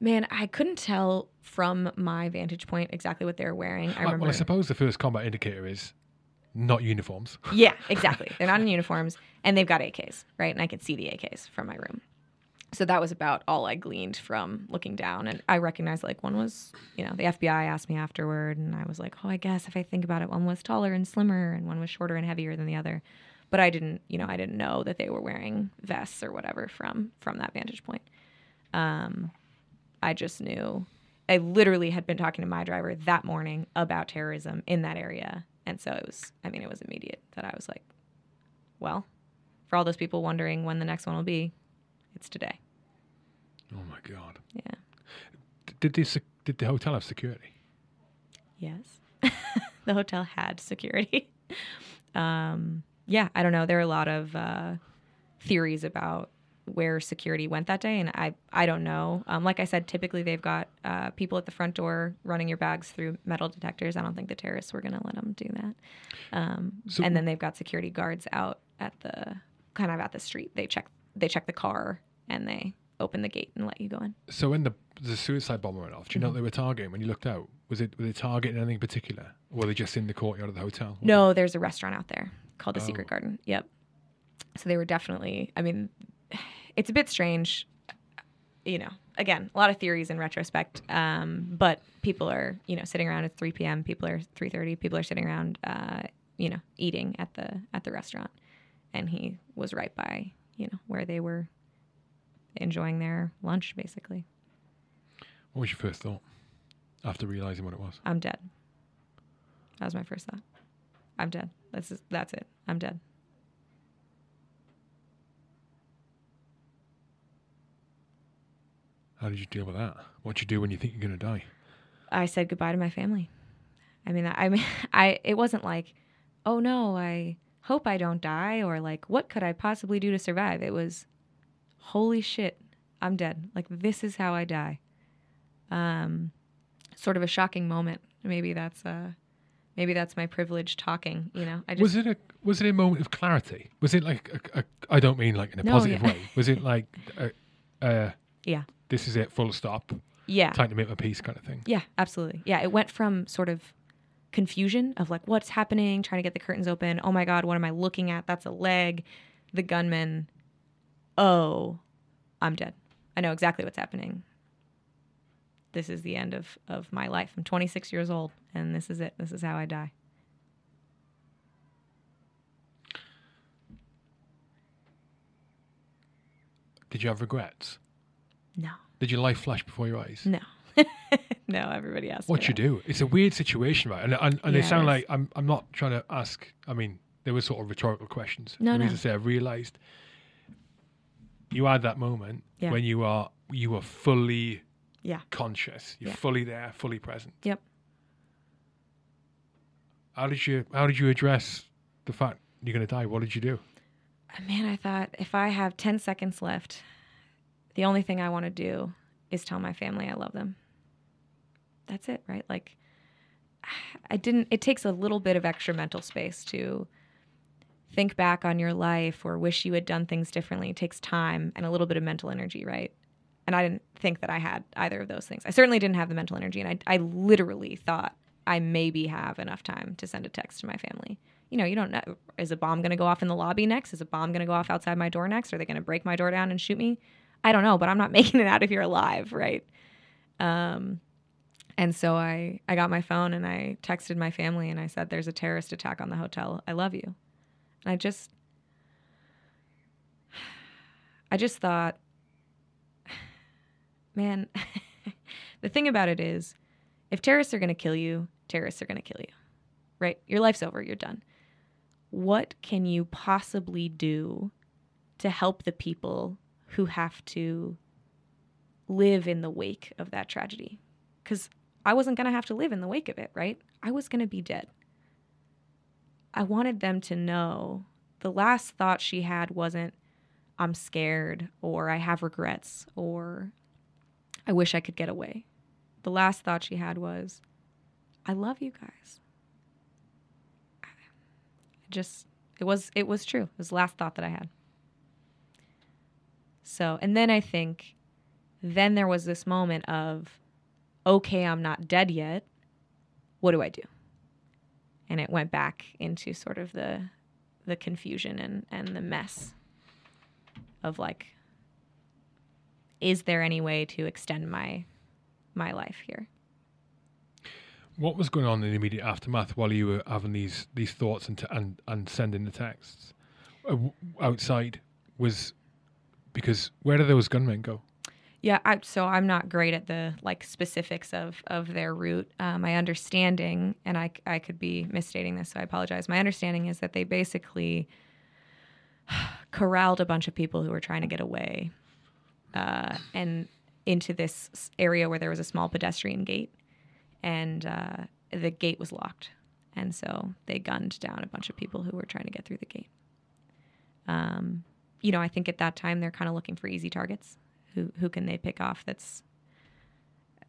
Man, I couldn't tell from my vantage point exactly what they were wearing. I remember. well, I suppose the first combat indicator is not uniforms. Yeah, exactly. They're not in uniforms and they've got AKs, right? And I could see the AKs from my room. So that was about all I gleaned from looking down. And I recognized like one was, you know, the FBI asked me afterward and I was like, oh, I guess if I think about it, one was taller and slimmer and one was shorter and heavier than the other. But I didn't, you know, I didn't know that they were wearing vests or whatever from from that vantage point. Um, I just knew. I literally had been talking to my driver that morning about terrorism in that area. And so it was, I mean, it was immediate that I was like, well, for all those people wondering when the next one will be, it's today. Oh my god! Yeah. Did the did the hotel have security? Yes. the hotel had security. um, yeah, I don't know. There are a lot of uh, theories about where security went that day, and I I don't know. Um, like I said, typically they've got uh, people at the front door running your bags through metal detectors. I don't think the terrorists were going to let them do that. Um, So- and then they've got security guards out at the kind of at the street. They check they check the car and they open the gate and let you go in. So when the the suicide bomber went off, do you know Mm-hmm. what they were targeting when you looked out? Was it were they targeting anything particular, or were they just in the courtyard of the hotel? No, there's a restaurant out there called the Oh. Secret Garden. Yep. So they were definitely. I mean, it's a bit strange. You know, again, a lot of theories in retrospect. Um, but people are, you know, sitting around at 3 p.m. People are 3:30. People are sitting around uh, you know, eating at the at the restaurant, and he was right by you know where they were enjoying their lunch, basically. What was your first thought after realizing what it was? I'm dead. That was my first thought. I'm dead. That's just, that's it. I'm dead. How did you deal with that? What you do when you think you're going to die? I said goodbye to my family. I mean, I mean, I it wasn't like, oh no, I hope I don't die, or like, what could I possibly do to survive? It was, holy shit, I'm dead. Like this is how I die. Um, sort of a shocking moment. Maybe that's uh, maybe that's my privilege talking. You know, I just was it a was it a moment of clarity? Was it like a, a, I don't mean like in a No, positive yeah. way. Was it like a, uh, yeah. this is it, full stop, Yeah. time to make my peace kind of thing? Yeah, absolutely. Yeah, it went from sort of confusion of like what's happening, trying to get the curtains open. Oh my god, what am I looking at? That's a leg. The gunman. Oh, I'm dead. I know exactly what's happening. This is the end of of my life. I'm 26 years old and this is it. This is how I die. Did you have regrets? No. Did your life flash before your eyes? No. no, everybody asks. What you that. do? It's a weird situation, right? And and, and Yeah, they sound like I'm I'm not trying to ask. I mean, they were sort of rhetorical questions. No, the no. I say I realised you had that moment Yeah. when you are you are fully Yeah. conscious. You're Yeah. fully there, fully present. Yep. How did you how did you address the fact you're going to die? What did you do? Uh, man, I thought if I have 10 seconds left, the only thing I want to do is tell my family I love them. That's it, right? Like, I didn't, it takes a little bit of extra mental space to think back on your life or wish you had done things differently. It takes time and a little bit of mental energy, right? And I didn't think that I had either of those things. I certainly didn't have the mental energy. And I, I literally thought I maybe have enough time to send a text to my family. You know, you don't know. Is a bomb going to go off in the lobby next? Is a bomb going to go off outside my door next? Are they going to break my door down and shoot me? I don't know, but I'm not making it out of here alive, right? Um, and so I, I got my phone and I texted my family and I said, There's a terrorist attack on the hotel. I love you. I just, I just thought, man, the thing about it is, if terrorists are going to kill you, terrorists are going to kill you, right? Your life's over, you're done. What can you possibly do to help the people who have to live in the wake of that tragedy? Because I wasn't going to have to live in the wake of it, right? I was going to be dead. I wanted them to know the last thought she had wasn't, I'm scared or I have regrets or I wish I could get away. The last thought she had was, I love you guys. I just it was it was true. It was the last thought that I had. So, and then I think then there was this moment of okay, I'm not dead yet. What do I do? And it went back into sort of the the confusion and and the mess of like is there any way to extend my my life here? What was going on in the immediate aftermath while you were having these these thoughts and t- and, and sending the texts? Uh, outside was because where do those gunmen go? Yeah, I, so I'm not great at the like specifics of of their route. Uh, my understanding, and I I could be misstating this, so I apologize. My understanding is that they basically corralled a bunch of people who were trying to get away, uh, and into this area where there was a small pedestrian gate, and uh, the gate was locked, and so they gunned down a bunch of people who were trying to get through the gate. Um, you know, I think at that time they're kind of looking for easy targets who who can they pick off that's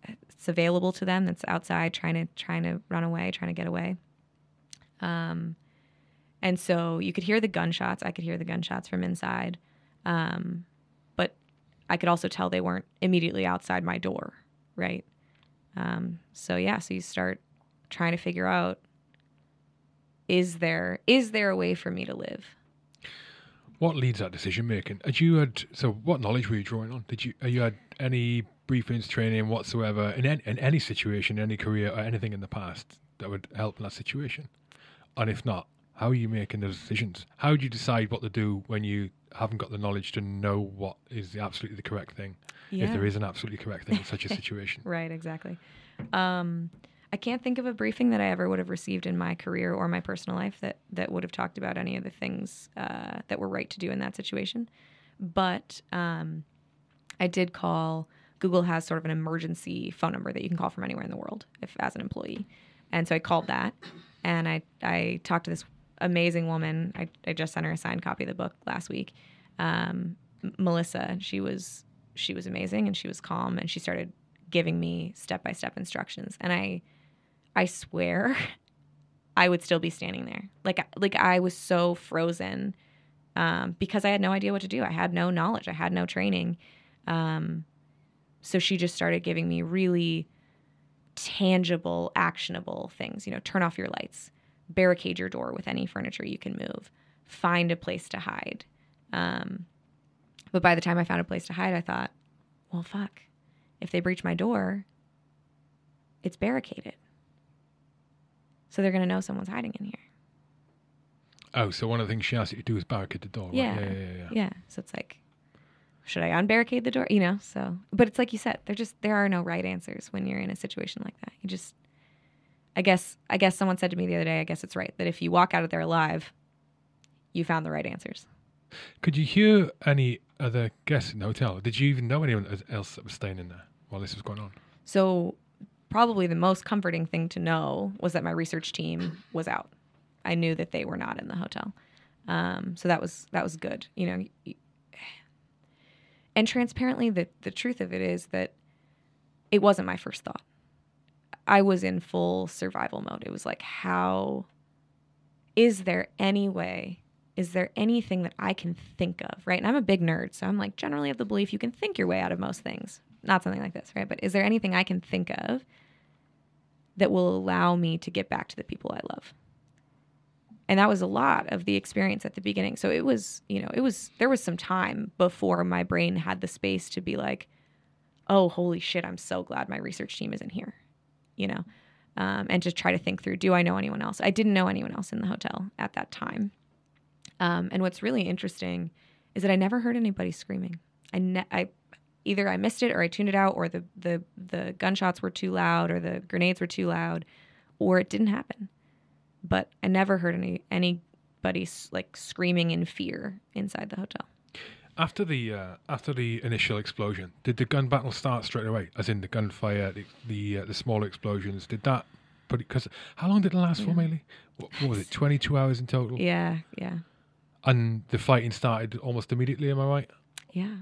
it's available to them that's outside trying to trying to run away trying to get away. Um and so you could hear the gunshots. I could hear the gunshots from inside. Um but i could also tell they weren't immediately outside my door right? Um so yeah so you start trying to figure out is there is there a way for me to live What leads that decision making? Had you had so what knowledge were you drawing on? Did you have you had any briefings, training whatsoever in any, in any situation, any career, or anything in the past that would help in that situation? And if not, How are you making those decisions? How do you decide what to do when you haven't got the knowledge to know what is the absolutely the correct thing? If there is an absolutely correct thing in such a situation. Right, exactly. Um, I can't think of a briefing that I ever would have received in my career or my personal life that that would have talked about any of the things uh, that were right to do in that situation. But um, I did call. Google has sort of an emergency phone number that you can call from anywhere in the world if as an employee, and so I called that, and I I talked to this amazing woman. I, I just sent her a signed copy of the book last week. Um, Melissa, she was she was amazing and she was calm and she started giving me step by step instructions. And I I swear I would still be standing there. Like like I was so frozen um, because I had no idea what to do. I had no knowledge. I had no training. Um, so she just started giving me really tangible, actionable things. You know, turn off your lights, barricade your door with any furniture you can move, find a place to hide. Um, but by the time I found a place to hide, I thought, well, fuck. If they breach my door, it's barricaded. So they're going to know someone's hiding in here. Oh, so one of the things she asked you to do is barricade the door. Yeah. Yeah, yeah, yeah, yeah. Yeah. So it's like, should I unbarricade the door? You know, so, but it's like you said, there just, there are no right answers when you're in a situation like that. You just, I guess, I guess someone said to me the other day, I guess it's right that if you walk out of there alive, you found the right answers. Could you hear any other guests in the hotel? Did you even know anyone else that was staying in there while this was going on? So, probably the most comforting thing to know was that my research team was out. I knew that they were not in the hotel, um, so that was that was good. You know, and transparently, the the truth of it is that it wasn't my first thought. I was in full survival mode. It was like, how is there any way is there anything that I can think of, right? And I'm a big nerd, so I'm like generally of the belief you can think your way out of most things. Not something like this, right? But is there anything I can think of that will allow me to get back to the people I love? And that was a lot of the experience at the beginning. So it was, you know, it was there was some time before my brain had the space to be like, "Oh, holy shit, I'm so glad my research team isn't here." You know, um, and just try to think through, do I know anyone else? I didn't know anyone else in the hotel at that time. Um, and what's really interesting is that I never heard anybody screaming. I, ne- I either I missed it or I tuned it out, or the the the gunshots were too loud, or the grenades were too loud, or it didn't happen. But I never heard any anybody like screaming in fear inside the hotel. After the uh, after the initial explosion, did the gun battle start straight away? As in the gunfire, the the, uh, the smaller explosions. Did that? Because how long did it last yeah. for, mainly? What, what was it? Twenty two hours in total. Yeah, yeah. And the fighting started almost immediately, am I right? Yeah.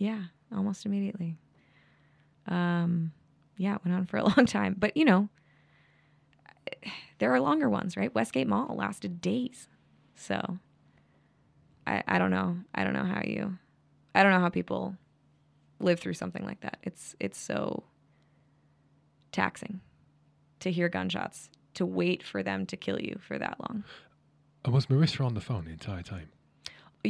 Yeah, almost immediately. Um, yeah, it went on for a long time. But, you know, there are longer ones, right? Westgate Mall lasted days. So I, I don't know. I don't know how you I don't know how people live through something like that. It's it's so taxing to hear gunshots, to wait for them to kill you for that long. And was Marissa on the phone the entire time?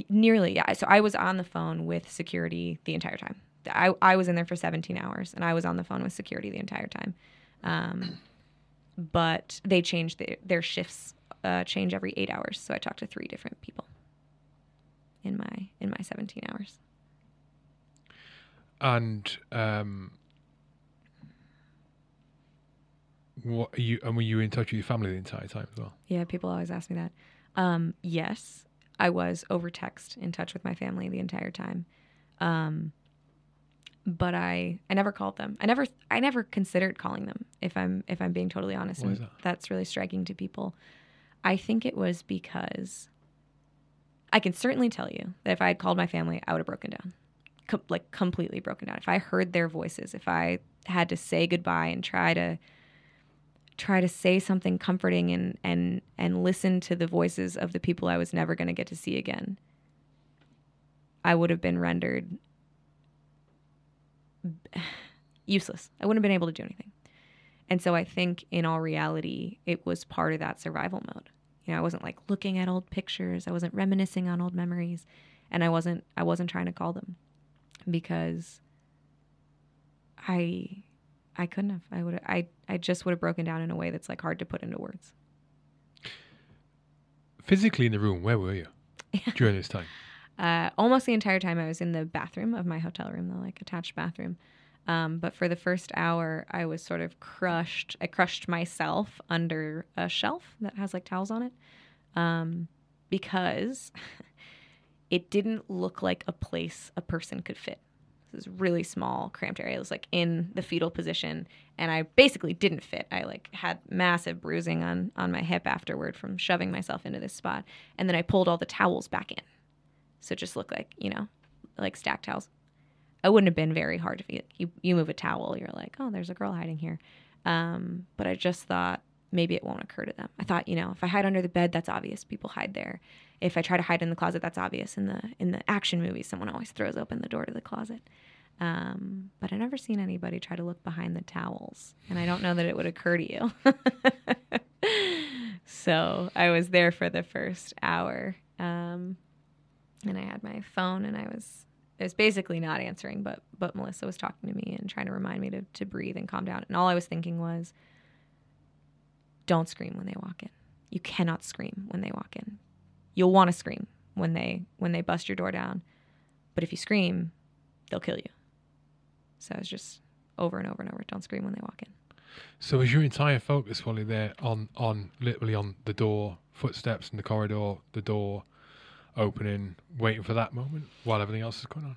Nearly, yeah. So I was on the phone with security the entire time. I, I was in there for 17 hours and I was on the phone with security the entire time. Um, but they changed the, their shifts, uh, change every eight hours. So I talked to three different people in my in my 17 hours. And um, what you and were you in touch with your family the entire time as well? Yeah, people always ask me that. Um, yes, I was over text in touch with my family the entire time. Um, but I I never called them. I never I never considered calling them if I'm if I'm being totally honest. Why and that? that's really striking to people. I think it was because I can certainly tell you that if I had called my family, I would have broken down. Com- like completely broken down. If I heard their voices, if I had to say goodbye and try to try to say something comforting and and and listen to the voices of the people I was never going to get to see again, I would have been rendered useless. I wouldn't have been able to do anything. And so I think in all reality, it was part of that survival mode. You know, I wasn't like looking at old pictures, I wasn't reminiscing on old memories, and I wasn't I wasn't trying to call them because I I couldn't have. I would. I. I just would have broken down in a way that's like hard to put into words. physically in the room, where were you during this time? Uh, almost the entire time I was in the bathroom of my hotel room, the like attached bathroom. Um, but for the first hour, I was sort of crushed. I crushed myself under a shelf that has like towels on it um, because it didn't look like a place a person could fit. This really small, cramped area. It was like in the fetal position, and I basically didn't fit. I like had massive bruising on on my hip afterward from shoving myself into this spot, and then I pulled all the towels back in, so it just looked like you know, like stacked towels. It wouldn't have been very hard if you you, you move a towel, you're like, oh, there's a girl hiding here. Um, but I just thought maybe it won't occur to them. I thought, you know, if I hide under the bed, that's obvious. People hide there. If I try to hide in the closet, that's obvious. In the in the action movies, someone always throws open the door to the closet. Um, but I've never seen anybody try to look behind the towels, and I don't know that it would occur to you. so I was there for the first hour, um, and I had my phone, and I was I was basically not answering, but but Melissa was talking to me and trying to remind me to to breathe and calm down. And all I was thinking was, don't scream when they walk in. You cannot scream when they walk in. You'll want to scream when they when they bust your door down, but if you scream, they'll kill you. So it's just over and over and over, don't scream when they walk in. So was your entire focus fully there on on literally on the door, footsteps in the corridor, the door opening, waiting for that moment while everything else is going on?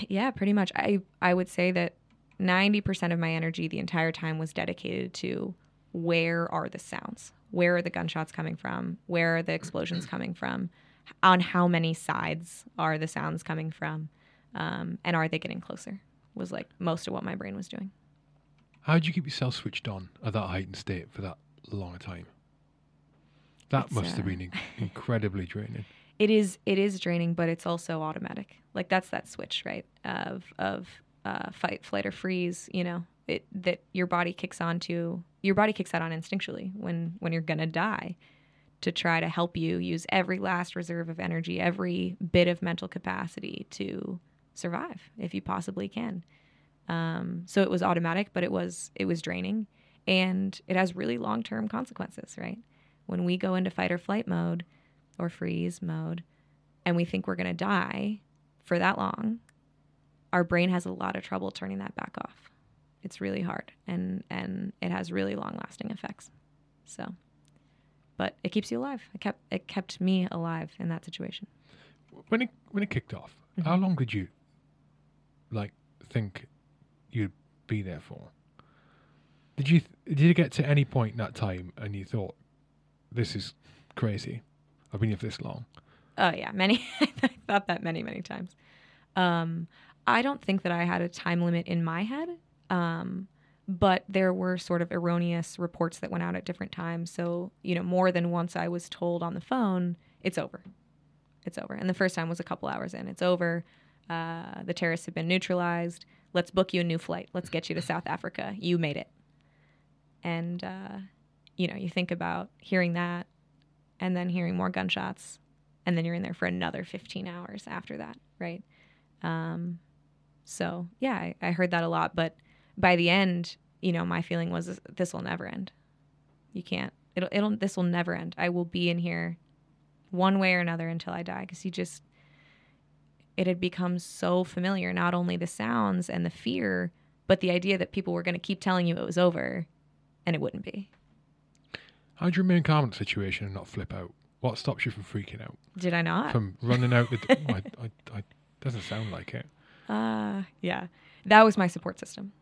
yeah, pretty much. I I would say that 90% of my energy the entire time was dedicated to where are the sounds? Where are the gunshots coming from? Where are the explosions coming from? On how many sides are the sounds coming from? Um, and are they getting closer? Was like most of what my brain was doing. How did you keep yourself switched on at that heightened state for that long a time? That It's, must have uh, been in- incredibly draining. it is it is draining but it's also automatic like that's that switch right of of uh, fight flight or freeze you know it that your body kicks on to your body kicks that on instinctually when when you're gonna die to try to help you use every last reserve of energy every bit of mental capacity to survive if you possibly can. Um, so it was automatic but it was it was draining. And it has really long-term consequences right? When we go into fight or flight mode or freeze mode and we think we're going to die for that long, our brain has a lot of trouble turning that back off. It's really hard and and it has really long-lasting effects. So but it keeps you alive. It kept it kept me alive in that situation. When it when it kicked off, Mm-hmm. how long did you like think you'd be there for? Did you did you get to any point in that time and you thought, "This is crazy. I've been here for this long." Oh yeah, many. I thought that many, many times. Um, I don't think that I had a time limit in my head, um, but there were sort of erroneous reports that went out at different times. So you know, more than once I was told on the phone, "It's over, it's over." And the first time was a couple hours in. It's over. Uh, the terrorists have been neutralized. Let's book you a new flight. Let's get you to South Africa. You made it. And uh, you know, you think about hearing that, and then hearing more gunshots and then you're in there for another 15 hours after that, right? Um, so yeah, I, I heard that a lot, but by the end, you know, my feeling was this will never end. You can't. It'll. It'll. This will never end. I will be in here, one way or another, until I die. Because you just, it had become so familiar. Not only the sounds and the fear, but the idea that people were going to keep telling you it was over, and it wouldn't be. How'd you remain calm in the situation and not flip out? What stops you from freaking out? Did I not? From running out the? I, I, I, doesn't sound like it. Uh, yeah, that was my support system.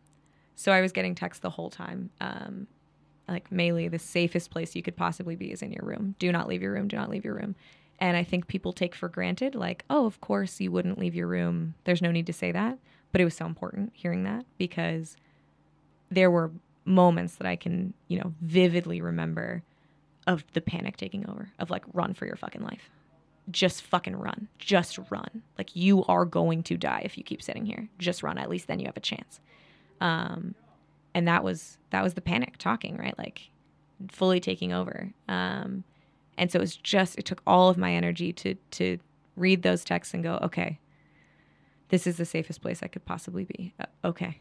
So I was getting texts the whole time. Um, like Maylee, the safest place you could possibly be is in your room. Do not leave your room. Do not leave your room. And I think people take for granted, like, oh, of course you wouldn't leave your room. There's no need to say that. But it was so important hearing that because there were moments that I can, you know, vividly remember of the panic taking over, of like, run for your fucking life just fucking run. Just run. Like you are going to die if you keep sitting here. Just run. At least then you have a chance. Um, and that was that was the panic talking, right? Like fully taking over. Um, and so it was just it took all of my energy to to read those texts and go, okay, this is the safest place I could possibly be. Uh, okay,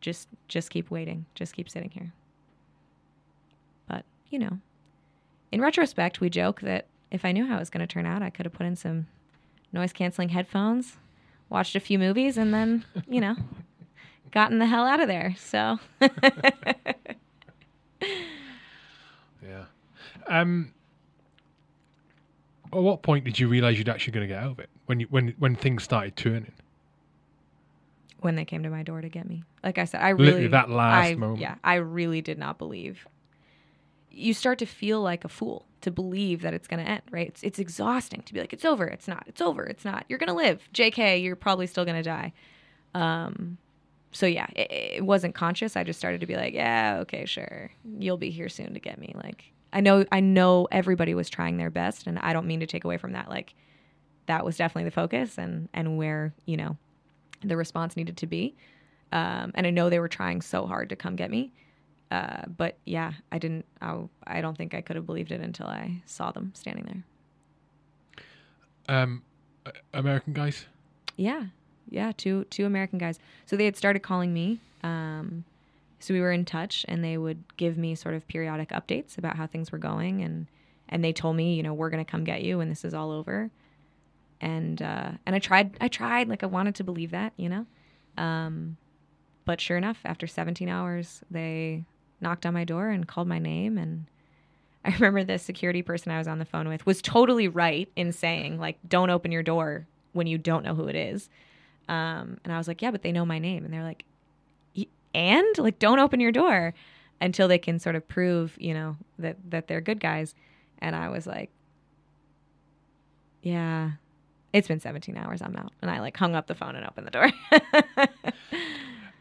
just just keep waiting. Just keep sitting here. But you know, in retrospect, we joke that if I knew how it was going to turn out, I could have put in some noise canceling headphones, watched a few movies, and then, you know, gotten the hell out of there. So, Yeah. Um. At what point did you realize you'd actually going to get out of it? When you when when things started turning? when they came to my door to get me, like I said, I Literally really, that last I, moment. yeah, I really did not believe. You start to feel like a fool to believe that it's going to end, right? It's, it's exhausting to be like, it's over, it's not, it's over, it's not. You're going to live. JK, you're probably still going to die. Um, so yeah, it, it wasn't conscious. I just started to be like, yeah, okay, sure. You'll be here soon to get me. Like, I know, I know everybody was trying their best and I don't mean to take away from that. Like that was definitely the focus and, and where, you know, the response needed to be. Um, and I know they were trying so hard to come get me. Uh, but yeah, I didn't, I, I don't think I could have believed it until I saw them standing there. Um, American guys. Yeah, yeah, two two American guys. So they had started calling me. Um, so we were in touch, and they would give me sort of periodic updates about how things were going, and and they told me, you know, we're gonna come get you when this is all over. And uh, and I tried, I tried, like I wanted to believe that, you know, um, but sure enough, after 17 hours, they knocked on my door and called my name, and I remember the security person I was on the phone with was totally right in saying, like, don't open your door when you don't know who it is. Um, and I was like, yeah, but they know my name. And they're like, and like, don't open your door until they can sort of prove, you know, that, that they're good guys. And I was like, yeah, it's been 17 hours. I'm out. And I like hung up the phone and opened the door.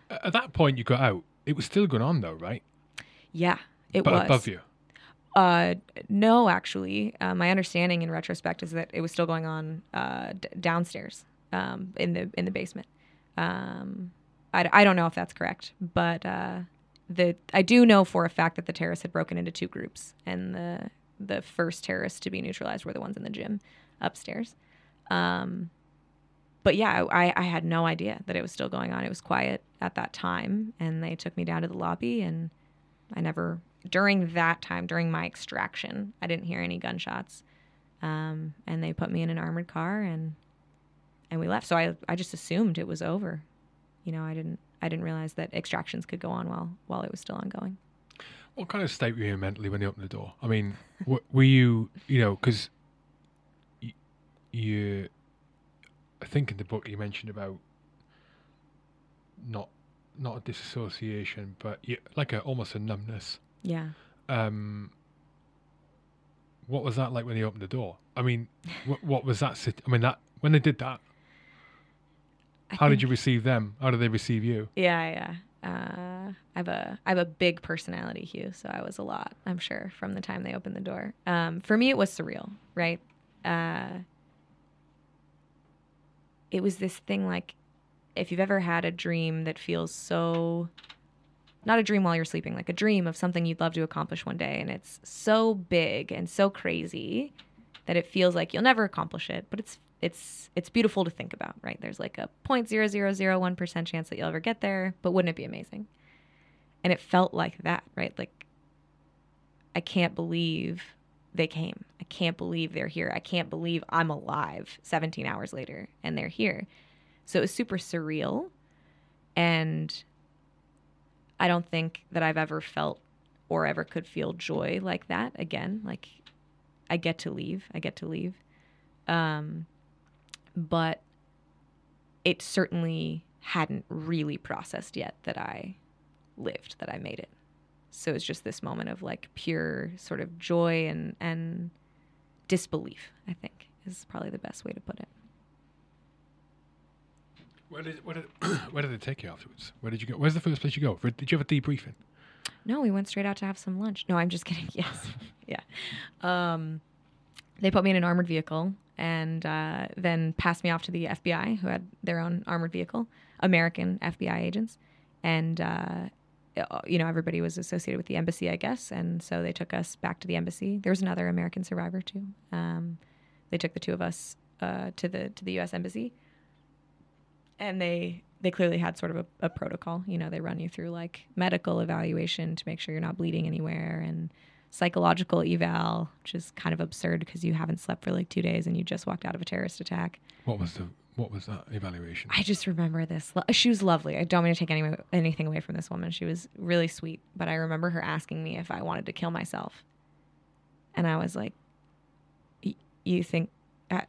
At that point, you got out. It was still going on though, right? yeah, it but was. above you. Uh, no, actually, uh, my understanding in retrospect is that it was still going on uh, d- downstairs um, in the in the basement. Um, I, I don't know if that's correct, but uh, the I do know for a fact that the terrorists had broken into two groups, and the the first terrorists to be neutralized were the ones in the gym upstairs. Um, but yeah, I, I had no idea that it was still going on. It was quiet at that time, and they took me down to the lobby, and I never during that time during my extraction, I didn't hear any gunshots, um, and they put me in an armored car, and and we left. So I I just assumed it was over. You know, I didn't I didn't realize that extractions could go on while while it was still ongoing. What kind of state were you in mentally when you opened the door? I mean, w- were you, you know, because y- you, I think in the book you mentioned about not not a disassociation, but you, like a almost a numbness. Yeah. Um, what was that like when you opened the door? I mean, what, what was that? Sit- I mean, that when they did that, I how did you receive them? How did they receive you? Yeah, yeah. Uh, I have a I have a big personality, Hugh. So I was a lot. I'm sure from the time they opened the door. Um, for me, it was surreal, right? Uh, it was this thing like, if you've ever had a dream that feels so, not a dream while you're sleeping, like a dream of something you'd love to accomplish one day, and it's so big and so crazy that it feels like you'll never accomplish it, but it's it's it's beautiful to think about, right? There's like a 0.0001% chance that you'll ever get there, but wouldn't it be amazing? And it felt like that, right? Like I can't believe they came. I can't believe they're here. I can't believe I'm alive 17 hours later and they're here. So it was super surreal and I don't think that I've ever felt or ever could feel joy like that again. Like I get to leave. I get to leave. Um, but it certainly hadn't really processed yet that I lived, that I made it. So it's just this moment of like pure sort of joy and and disbelief. I think is probably the best way to put it. Where did where did where did they take you afterwards? Where did you go? Where's the first place you go? Did you have a debriefing? No, we went straight out to have some lunch. No, I'm just kidding. Yes, yeah. Um, they put me in an armored vehicle and uh, then passed me off to the FBI, who had their own armored vehicle, American FBI agents, and uh, you know everybody was associated with the embassy, I guess, and so they took us back to the embassy. There was another American survivor too. Um, they took the two of us uh, to the to the U.S. embassy, and they they clearly had sort of a, a protocol. You know, they run you through like medical evaluation to make sure you're not bleeding anywhere and psychological eval, which is kind of absurd because you haven't slept for like two days and you just walked out of a terrorist attack. What was the what was that evaluation? I just remember this. Lo- She was lovely. I don't mean to take any, anything away from this woman. She was really sweet, but I remember her asking me if I wanted to kill myself, and I was like, "Y- "You think? Uh,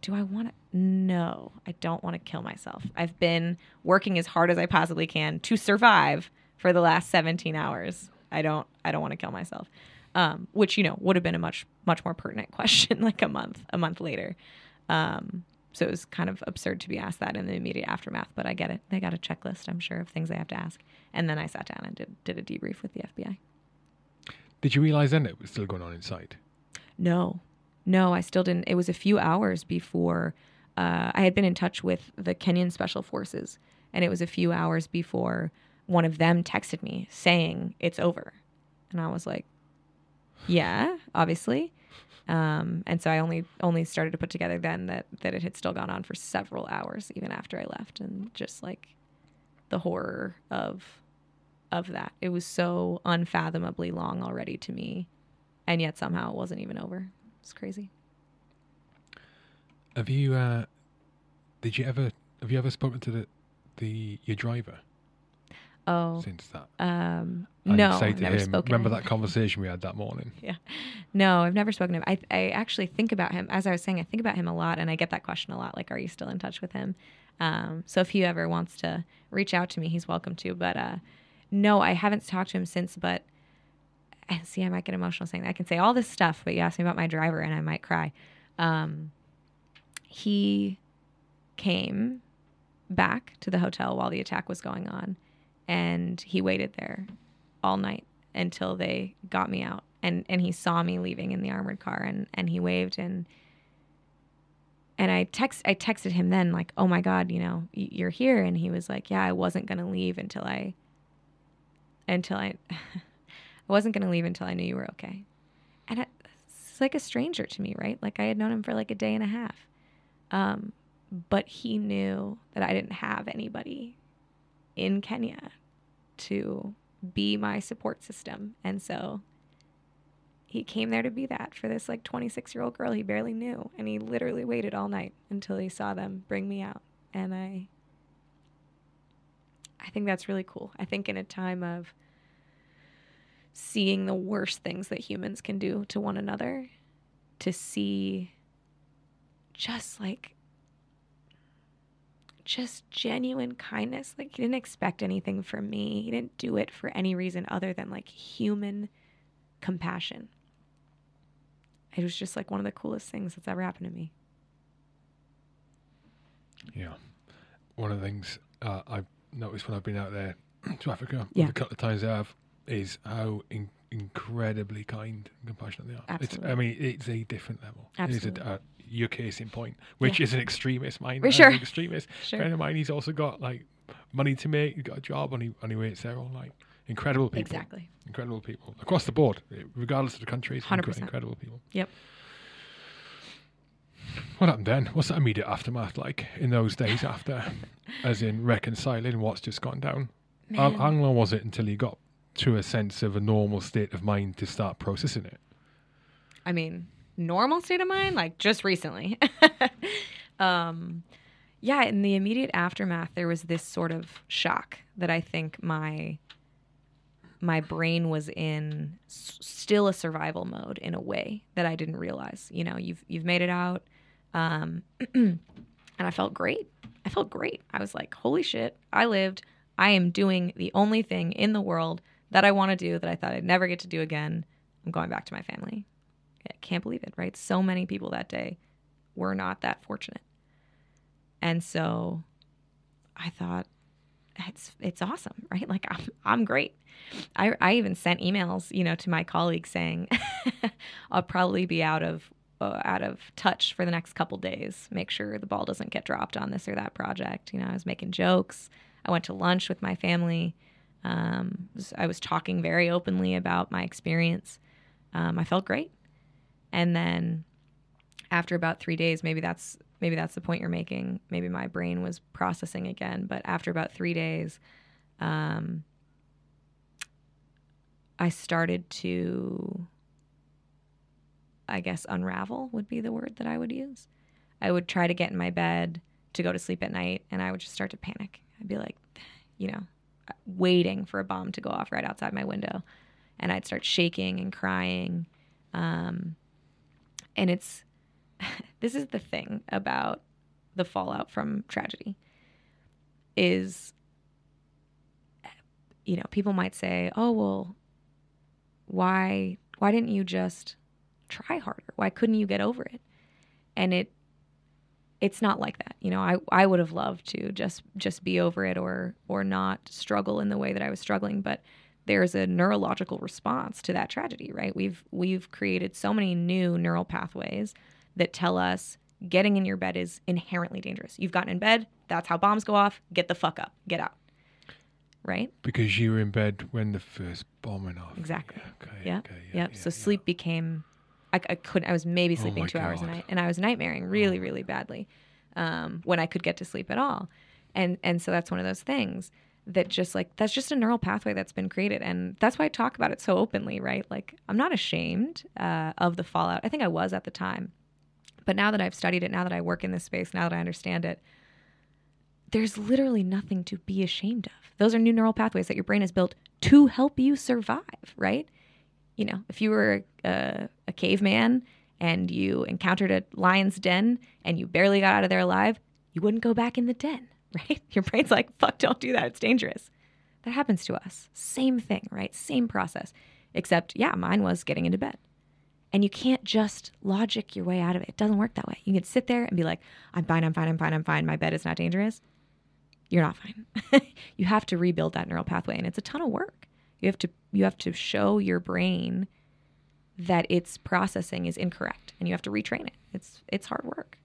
do I want to? No, I don't want to kill myself. I've been working as hard as I possibly can to survive for the last 17 hours. I don't. I don't want to kill myself." Um, which you know would have been a much much more pertinent question like a month a month later. Um, so it was kind of absurd to be asked that in the immediate aftermath, but I get it. They got a checklist, I'm sure, of things they have to ask. And then I sat down and did, did a debrief with the FBI. Did you realize then it was still going on inside? No, no, I still didn't. It was a few hours before uh, I had been in touch with the Kenyan Special Forces, and it was a few hours before one of them texted me saying it's over. And I was like, yeah, obviously. Um, and so I only only started to put together then that that it had still gone on for several hours even after I left, and just like the horror of of that. It was so unfathomably long already to me, and yet somehow it wasn't even over. It's crazy. Have you uh did you ever have you ever spoken to the the your driver Oh, since that? um, And no, say I've to never him, spoken. to remember that conversation we had that morning? Yeah. No, I've never spoken to him. I, I actually think about him. As I was saying, I think about him a lot, and I get that question a lot. Like, are you still in touch with him? Um, so if he ever wants to reach out to me, he's welcome to. But uh, no, I haven't talked to him since. But see, I might get emotional saying that. I can say all this stuff, but you ask me about my driver, and I might cry. Um, he came back to the hotel while the attack was going on, and he waited there all night until they got me out. And and he saw me leaving in the armored car and and he waved and and I text I texted him then like oh my god you know you're here. And he was like yeah I wasn't going to leave until I until I I wasn't to leave until I knew you were okay. And I, it's like a stranger to me right? Like I had known him for like a day and a half. Um but he knew that I didn't have anybody in Kenya to be my support system. And so he came there to be that for this like 26 year old girl he barely knew. And he literally waited all night until he saw them bring me out. And I, I think that's really cool. I think in a time of seeing the worst things that humans can do to one another, to see just like just genuine kindness. Like he didn't expect anything from me. He didn't do it for any reason other than like human compassion. It was just like one of the coolest things that's ever happened to me. Yeah. One of the things uh, I've noticed when I've been out there to Africa, Yeah. the couple of times I have, is how in- incredibly kind and compassionate they are. Absolutely. It's, I mean, it's a different level. It Absolutely. is a, uh, your case in point, which Yeah. is an extremist mind. For as sure. An extremist Sure. friend of mine. He's also got like money to make. He's got a job, and he and he waits there all night. Incredible people. Exactly. Incredible people across the board, regardless of the countries. 100%. Incredible people. Yep. What happened then? What's that immediate aftermath like in those days after, as in reconciling what's just gone down? How, how long was it until you got to a sense of a normal state of mind to start processing it? I mean, normal state of mind, like just recently. um, yeah, in the immediate aftermath, there was this sort of shock that I think my my brain was in s- still a survival mode in a way that I didn't realize. You know, you've you've made it out, um, and I felt great. I felt great. I was like, holy shit, I lived. I am doing the only thing in the world that I want to do that I thought I'd never get to do again. I'm going back to my family. I can't believe it, right? So many people that day were not that fortunate. And so I thought it's it's awesome, right? Like I'm I'm great. I I even sent emails, you know, to my colleagues saying I'll probably be out of uh, out of touch for the next couple days. Make sure the ball doesn't get dropped on this or that project. You know, I was making jokes. I went to lunch with my family. Um, I was talking very openly about my experience. Um, I felt great. And then after about three days, maybe that's maybe that's the point you're making. Maybe my brain was processing again. But after about three days, um, I started to, I guess, unravel would be the word that I would use. I would try to get in my bed to go to sleep at night, and I would just start to panic. I'd be like, you know, waiting for a bomb to go off right outside my window, and I'd start shaking and crying. Um, and it's this is the thing about the fallout from tragedy is you know people might say oh well why why didn't you just try harder? Why couldn't you get over it? And it it's not like that you know i i would have loved to just just be over it or or not struggle in the way that i was struggling but there's a neurological response to that tragedy right we've we've created so many new neural pathways that tell us getting in your bed is inherently dangerous you've gotten in bed that's how bombs go off get the fuck up get out right Because you were in bed when the first bomb went off. Exactly. Yeah, okay, Yep. okay, yeah, yep. yeah, so yeah. sleep became, I, I couldn't, I was maybe Oh sleeping my two hours a night and I was nightmaring really, my really badly um, when I could get to sleep at all. And, and so that's one of those things that just like, that's just a neural pathway that's been created. And that's why I talk about it so openly, right? Like, I'm not ashamed uh, of the fallout. I think I was at the time. But now that I've studied it, now that I work in this space, now that I understand it, there's literally nothing to be ashamed of. Those are new neural pathways that your brain has built to help you survive, right? You know, if you were a, a caveman and you encountered a lion's den and you barely got out of there alive, you wouldn't go back in the den, right? Your brain's like, fuck, don't do that. It's dangerous. That happens to us. Same thing, right? Same process. Except, yeah, mine was getting into bed. And you can't just logic your way out of it. It doesn't work that way. You can sit there and be like, I'm fine, I'm fine, I'm fine, I'm fine. My bed is not dangerous. You're not fine. you have to rebuild that neural pathway and it's a ton of work. You have to you have to show your brain that its processing is incorrect and you have to retrain it. It's it's hard work.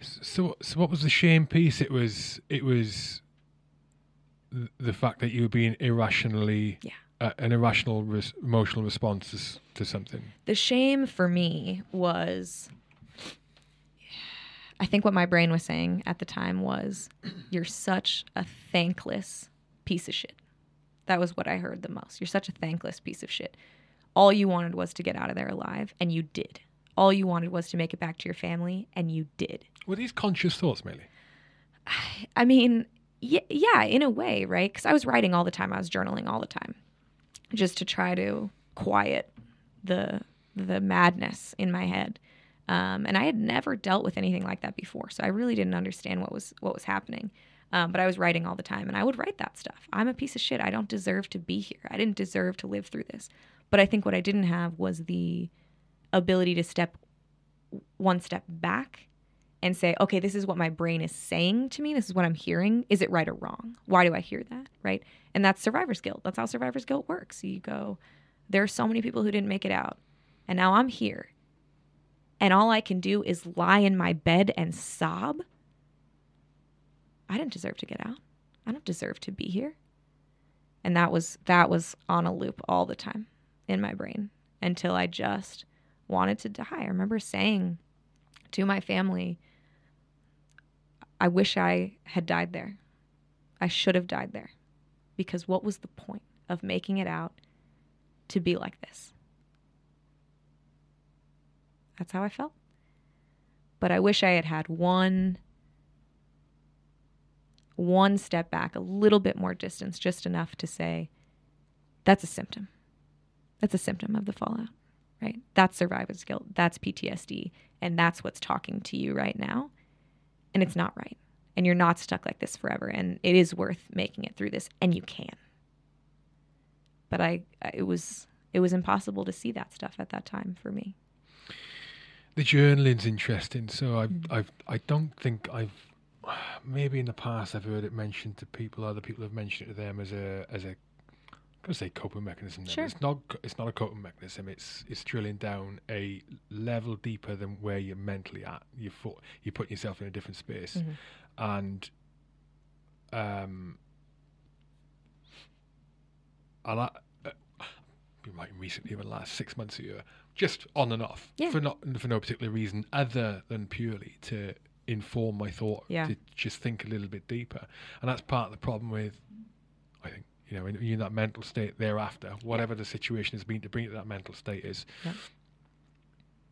So, so what was the shame piece? It was, it was the fact that you were being irrationally, Yeah. uh, an irrational res- emotional response to, to something. The shame for me was I think what my brain was saying at the time was you're such a thankless piece of shit. That was what I heard the most. You're such a thankless piece of shit. All you wanted was to get out of there alive and you did. All you wanted was to make it back to your family and you did. Were these conscious thoughts, Millie? I mean, y- yeah, in a way, right? Because I was writing all the time. I was journaling all the time, just to try to quiet the the madness in my head. Um, and I had never dealt with anything like that before, so I really didn't understand what was what was happening. Um, but I was writing all the time, and I would write that stuff. I'm a piece of shit. I don't deserve to be here. I didn't deserve to live through this. But I think what I didn't have was the ability to step one step back and say, okay, this is what my brain is saying to me. This is what I'm hearing. Is it right or wrong? Why do I hear that? Right. And that's survivor's guilt. That's how survivor's guilt works. You go, there are so many people who didn't make it out. And now I'm here. And all I can do is lie in my bed and sob. I didn't deserve to get out. I don't deserve to be here. And that was that was on a loop all the time in my brain until I just wanted to die. I remember saying to my family, I wish I had died there. I should have died there. Because what was the point of making it out to be like this? That's how I felt. But I wish I had had one one step back, a little bit more distance, just enough to say that's a symptom. That's a symptom of the fallout, right? That's survivor's guilt. That's PTSD. And that's what's talking to you right now. And it's not right. And you're not stuck like this forever. And it is worth making it through this. And you can. But I, it was, it was impossible to see that stuff at that time for me. The journaling's interesting. So I've, Mm. I've, I don't think I've, maybe in the past I've heard it mentioned to people. Other people have mentioned it to them as a, as a, I'm gonna say coping mechanism. Sure. It's not. It's not a coping mechanism. It's it's drilling down a level deeper than where you're mentally at. You fo- you put yourself in a different space, Mhm. and um, and I, uh, been writing recently over the last six months a year, just on and off Yeah. for not for no particular reason other than purely to inform my thought Yeah. to just think a little bit deeper, and that's part of the problem with, I think, You know, you're in that mental state thereafter, whatever the situation has been to bring you to that mental state is. Yeah.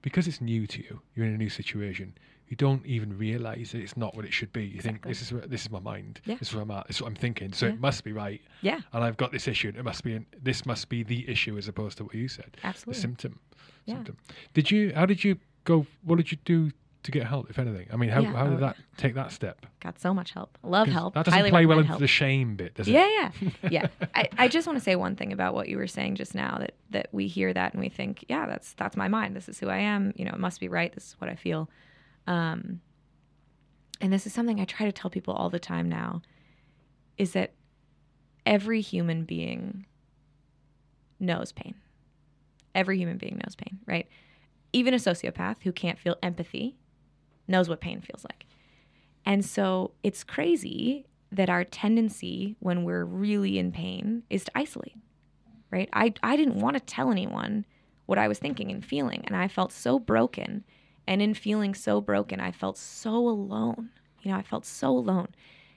Because it's new to you, you're in a new situation. You don't even realize that it's not what it should be. You think this is where, this is my mind. Yeah. This is where I'm at. This is what I'm thinking. So Yeah. it must be right. Yeah, And I've got this issue. And it must be. An, this must be the issue as opposed to what you said. The absolutely. symptom. Yeah. Symptom. Did you? How did you go? What did you do to get help, if anything? I mean, how, Yeah, how did oh, that take that step? Got so much help. Love help. That doesn't Highly play well into help. the shame bit, does it? Yeah, yeah, yeah. I, I just want to say one thing about what you were saying just now that that we hear that and we think, yeah, that's that's my mind. This is who I am. You know, it must be right. This is what I feel. Um, and this is something I try to tell people all the time now, is that every human being knows pain. Every human being knows pain, right? Even a sociopath who can't feel empathy knows what pain feels like. And so it's crazy that our tendency when we're really in pain is to isolate, right? I, I didn't want to tell anyone what I was thinking and feeling. And I felt so broken. And in feeling so broken, I felt so alone. You know, I felt so alone.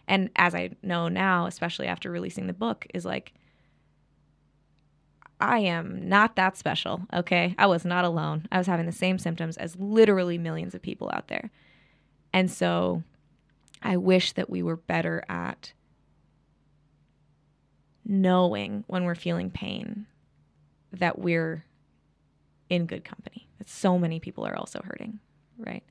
And as I know now, especially after releasing the book, is like, I am not that special, okay? I was not alone. I was having the same symptoms as literally millions of people out there. And so I wish that we were better at knowing when we're feeling pain that we're in good company. That so many people are also hurting, right?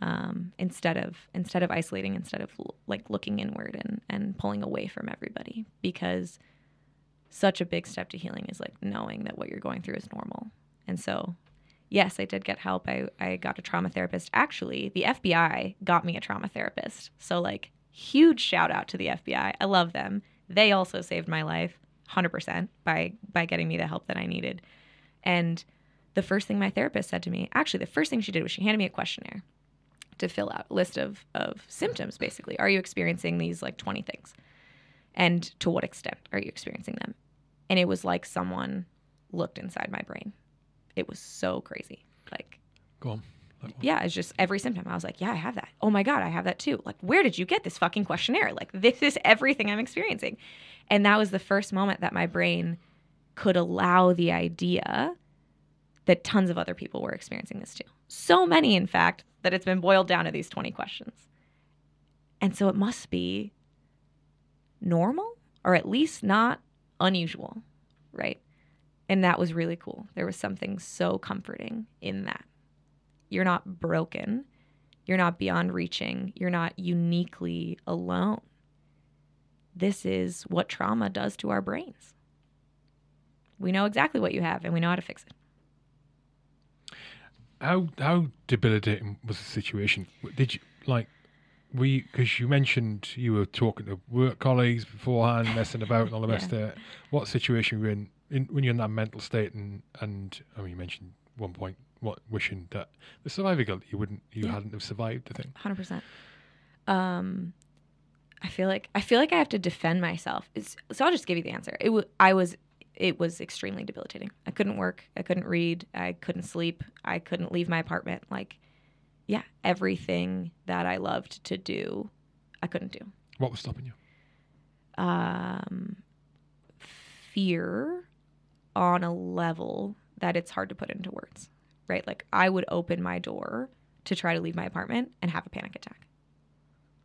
Um, instead of instead of isolating, instead of like looking inward and and pulling away from everybody, because such a big step to healing is like knowing that what you're going through is normal. And so, yes, I did get help. I I got a trauma therapist. Actually, the FBI got me a trauma therapist. So like huge shout out to the FBI. I love them. They also saved my life 100% by by getting me the help that I needed. And the first thing my therapist said to me, actually the first thing she did was she handed me a questionnaire to fill out a list of of symptoms basically. Are you experiencing these like 20 things? And to what extent are you experiencing them? And it was like someone looked inside my brain. It was so crazy. Like Go on. Yeah, it's just every symptom. I was like, yeah, I have that. Oh my God, I have that too. Like, where did you get this fucking questionnaire? Like, this is everything I'm experiencing. And that was the first moment that my brain could allow the idea that tons of other people were experiencing this too. So many, in fact, that it's been boiled down to these 20 questions. And so it must be normal or at least not unusual, right? And that was really cool. There was something so comforting in that. You're not broken. You're not beyond reaching. You're not uniquely alone. This is what trauma does to our brains. We know exactly what you have and we know how to fix it. How how debilitating was the situation? Did you like? We because you mentioned you were talking to work colleagues beforehand, messing about and all the rest of it. What situation were you in, in when you're in that mental state and and I mean you mentioned one point what wishing that the survivor guilt you wouldn't you Yeah. hadn't have survived the thing. hundred percent. Um, I feel like I feel like I have to defend myself. It's, so I'll just give you the answer. It was I was it was extremely debilitating. I couldn't work. I couldn't read. I couldn't sleep. I couldn't leave my apartment. Like, yeah, everything that I loved to do, I couldn't do. What was stopping you? Um, fear on a level that it's hard to put into words. Right? Like I would open my door to try to leave my apartment and have a panic attack.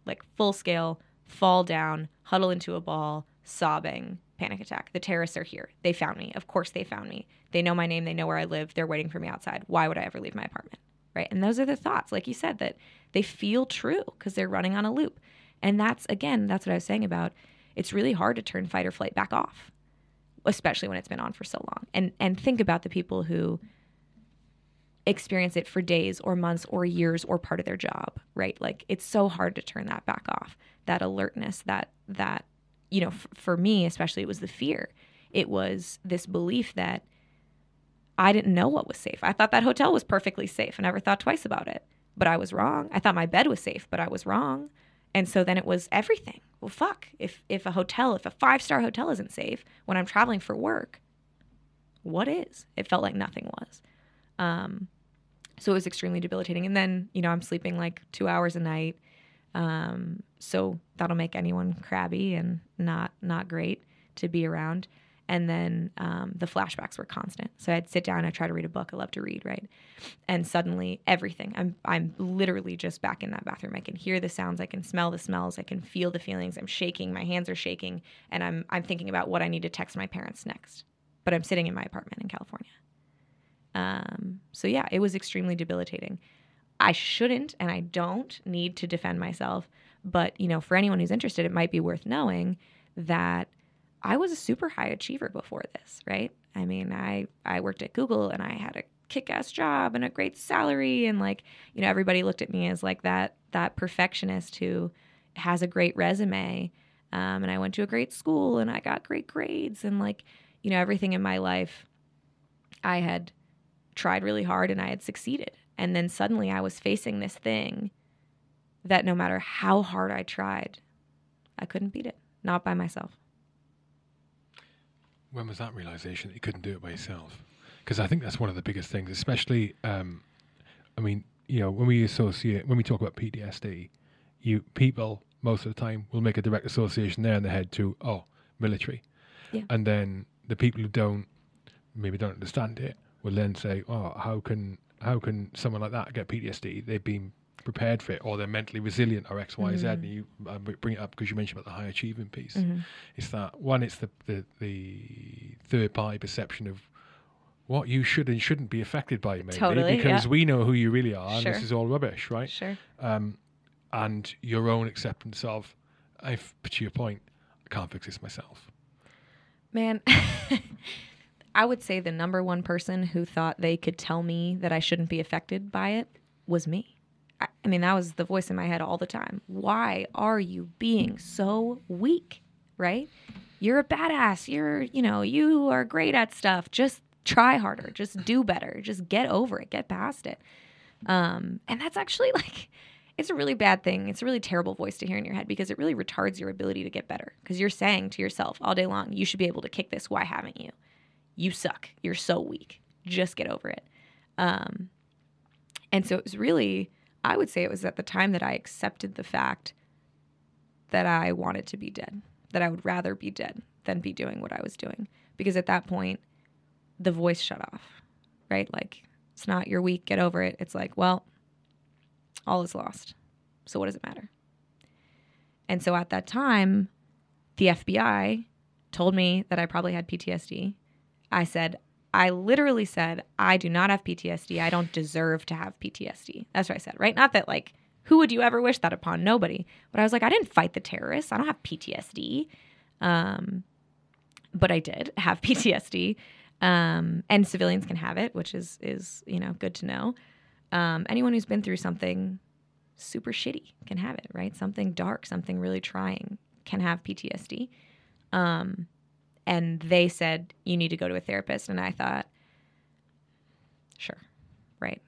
Like full scale, fall down, huddle into a ball, sobbing, panic attack. The terrorists are here. They found me. Of course they found me. They know my name, they know where I live. They're waiting for me outside. Why would I ever leave my apartment? Right? And those are the thoughts, like you said, that they feel true because they're running on a loop. And that's again, that's what I was saying about it's really hard to turn fight or flight back off, especially when it's been on for so long. And and think about the people who experience it for days or months or years or part of their job, right? Like it's so hard to turn that back off. That alertness, that that you know, f- for me especially it was the fear. It was this belief that I didn't know what was safe. I thought that hotel was perfectly safe. I never thought twice about it. But I was wrong. I thought my bed was safe, but I was wrong. And so then it was everything. Well, fuck. If if a hotel, if a five-star hotel isn't safe when I'm traveling for work, what is? It felt like nothing was. Um, so it was extremely debilitating. And then, you know, I'm sleeping like two hours a night. Um, so that'll make anyone crabby and not not great to be around. And then um, the flashbacks were constant. So I'd sit down, I'd try to read a book. I love to read, right? And suddenly everything, I'm, I'm literally just back in that bathroom. I can hear the sounds, I can smell the smells, I can feel the feelings. I'm shaking, my hands are shaking, and I'm, I'm thinking about what I need to text my parents next. But I'm sitting in my apartment in California. Um, so yeah, it was extremely debilitating. I shouldn't and I don't need to defend myself, but you know, for anyone who's interested, it might be worth knowing that I was a super high achiever before this, right? I mean, I I worked at Google and I had a kick-ass job and a great salary and like, you know, everybody looked at me as like that that perfectionist who has a great resume. Um, and I went to a great school and I got great grades and like, you know, everything in my life I had tried really hard and I had succeeded. And then suddenly I was facing this thing that no matter how hard I tried, I couldn't beat it, not by myself. When was that realization that you couldn't do it by yourself? Because I think that's one of the biggest things, especially, um, I mean, you know, when we associate, when we talk about PTSD, you people most of the time will make a direct association there in the head to, oh, military. Yeah. And then the people who don't, maybe don't understand it, will then say, oh, how can how can someone like that get PTSD? They've been prepared for it, or they're mentally resilient, or X, Y, Z. Mhm. And you uh, bring it up because you mentioned about the high achievement piece. Mhm. It's that one. It's the the, the third party perception of what you should and shouldn't be affected by, maybe Totally, because yeah. we know who you really are, and this is all rubbish, right? Sure. Um, and your own acceptance of, I've, to your point, I can't fix this myself. Man, I would say the number one person who thought they could tell me that I shouldn't be affected by it was me. I, mean, that was the voice in my head all the time. Why are you being so weak? Right? You're a badass. You're, you know, you are great at stuff. Just try harder. Just do better. Just get over it. Get past it. Um, and that's actually like, it's a really bad thing. It's a really terrible voice to hear in your head because it really retards your ability to get better. Because you're saying to yourself all day long, you should be able to kick this. Why haven't you? You suck. You're so weak. Just get over it. Um, and so it was really, I would say it was at the time that I accepted the fact that I wanted to be dead, that I would rather be dead than be doing what I was doing. Because at that point, the voice shut off, right? Like, it's not your week, get over it. It's like, well, all is lost. So what does it matter? And so at that time, the FBI told me that I probably had PTSD. I said, I literally said, I do not have PTSD. I don't deserve to have PTSD. That's what I said, right? Not that, like, who would you ever wish that upon? Nobody. But I was like, I didn't fight the terrorists. I don't have PTSD. Um, but I did have PTSD. Um, and civilians can have it, which is, is you know, good to know. Um, anyone who's been through something super shitty can have it, right? Something dark, something really trying can have PTSD. Um, and they said, you need to go to a therapist. And I thought, sure, right.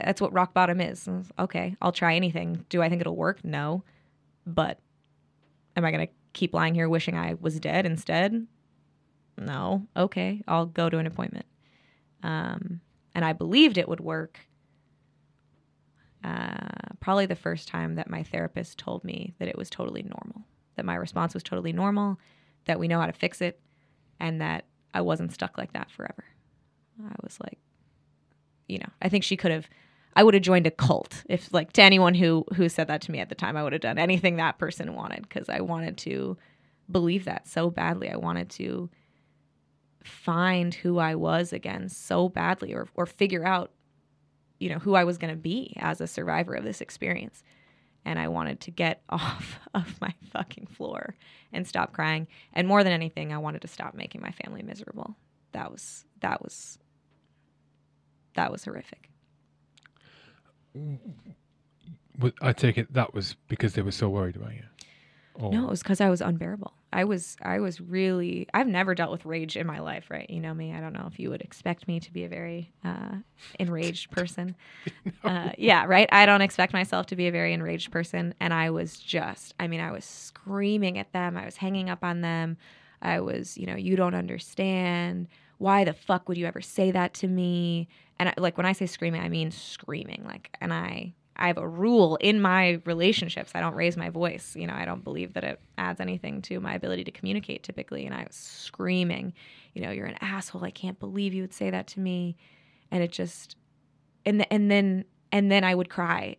That's what rock bottom is. Okay, I'll try anything. Do I think it'll work? No. But am I going to keep lying here wishing I was dead instead? No. Okay, I'll go to an appointment. Um, and I believed it would work uh, probably the first time that my therapist told me that it was totally normal, that my response was totally normal, that we know how to fix it, and that I wasn't stuck like that forever. I was like, you know, I think she could have. I would have joined a cult if, like, to anyone who who said that to me at the time, I would have done anything that person wanted because I wanted to believe that so badly. I wanted to find who I was again so badly, or or figure out you know who I was going to be as a survivor of this experience. And I wanted to get off of my fucking floor and stop crying. And more than anything, I wanted to stop making my family miserable. That was that was that was horrific. I take it that was because they were so worried about you. Or, No, it was because I was unbearable. I was I was really I've never dealt with rage in my life, right? You know me. I don't know if you would expect me to be a very uh, enraged person. uh, yeah, right. I don't expect myself to be a very enraged person, and I was just. I mean, I was screaming at them. I was hanging up on them. I was, you know, you don't understand. Why the fuck would you ever say that to me? And I, like when I say screaming, I mean screaming. Like, and I I have a rule in my relationships. I don't raise my voice. You know, I don't believe that it adds anything to my ability to communicate typically. And I was screaming, you know, you're an asshole. I can't believe you would say that to me. And it just, and and then and then I would cry,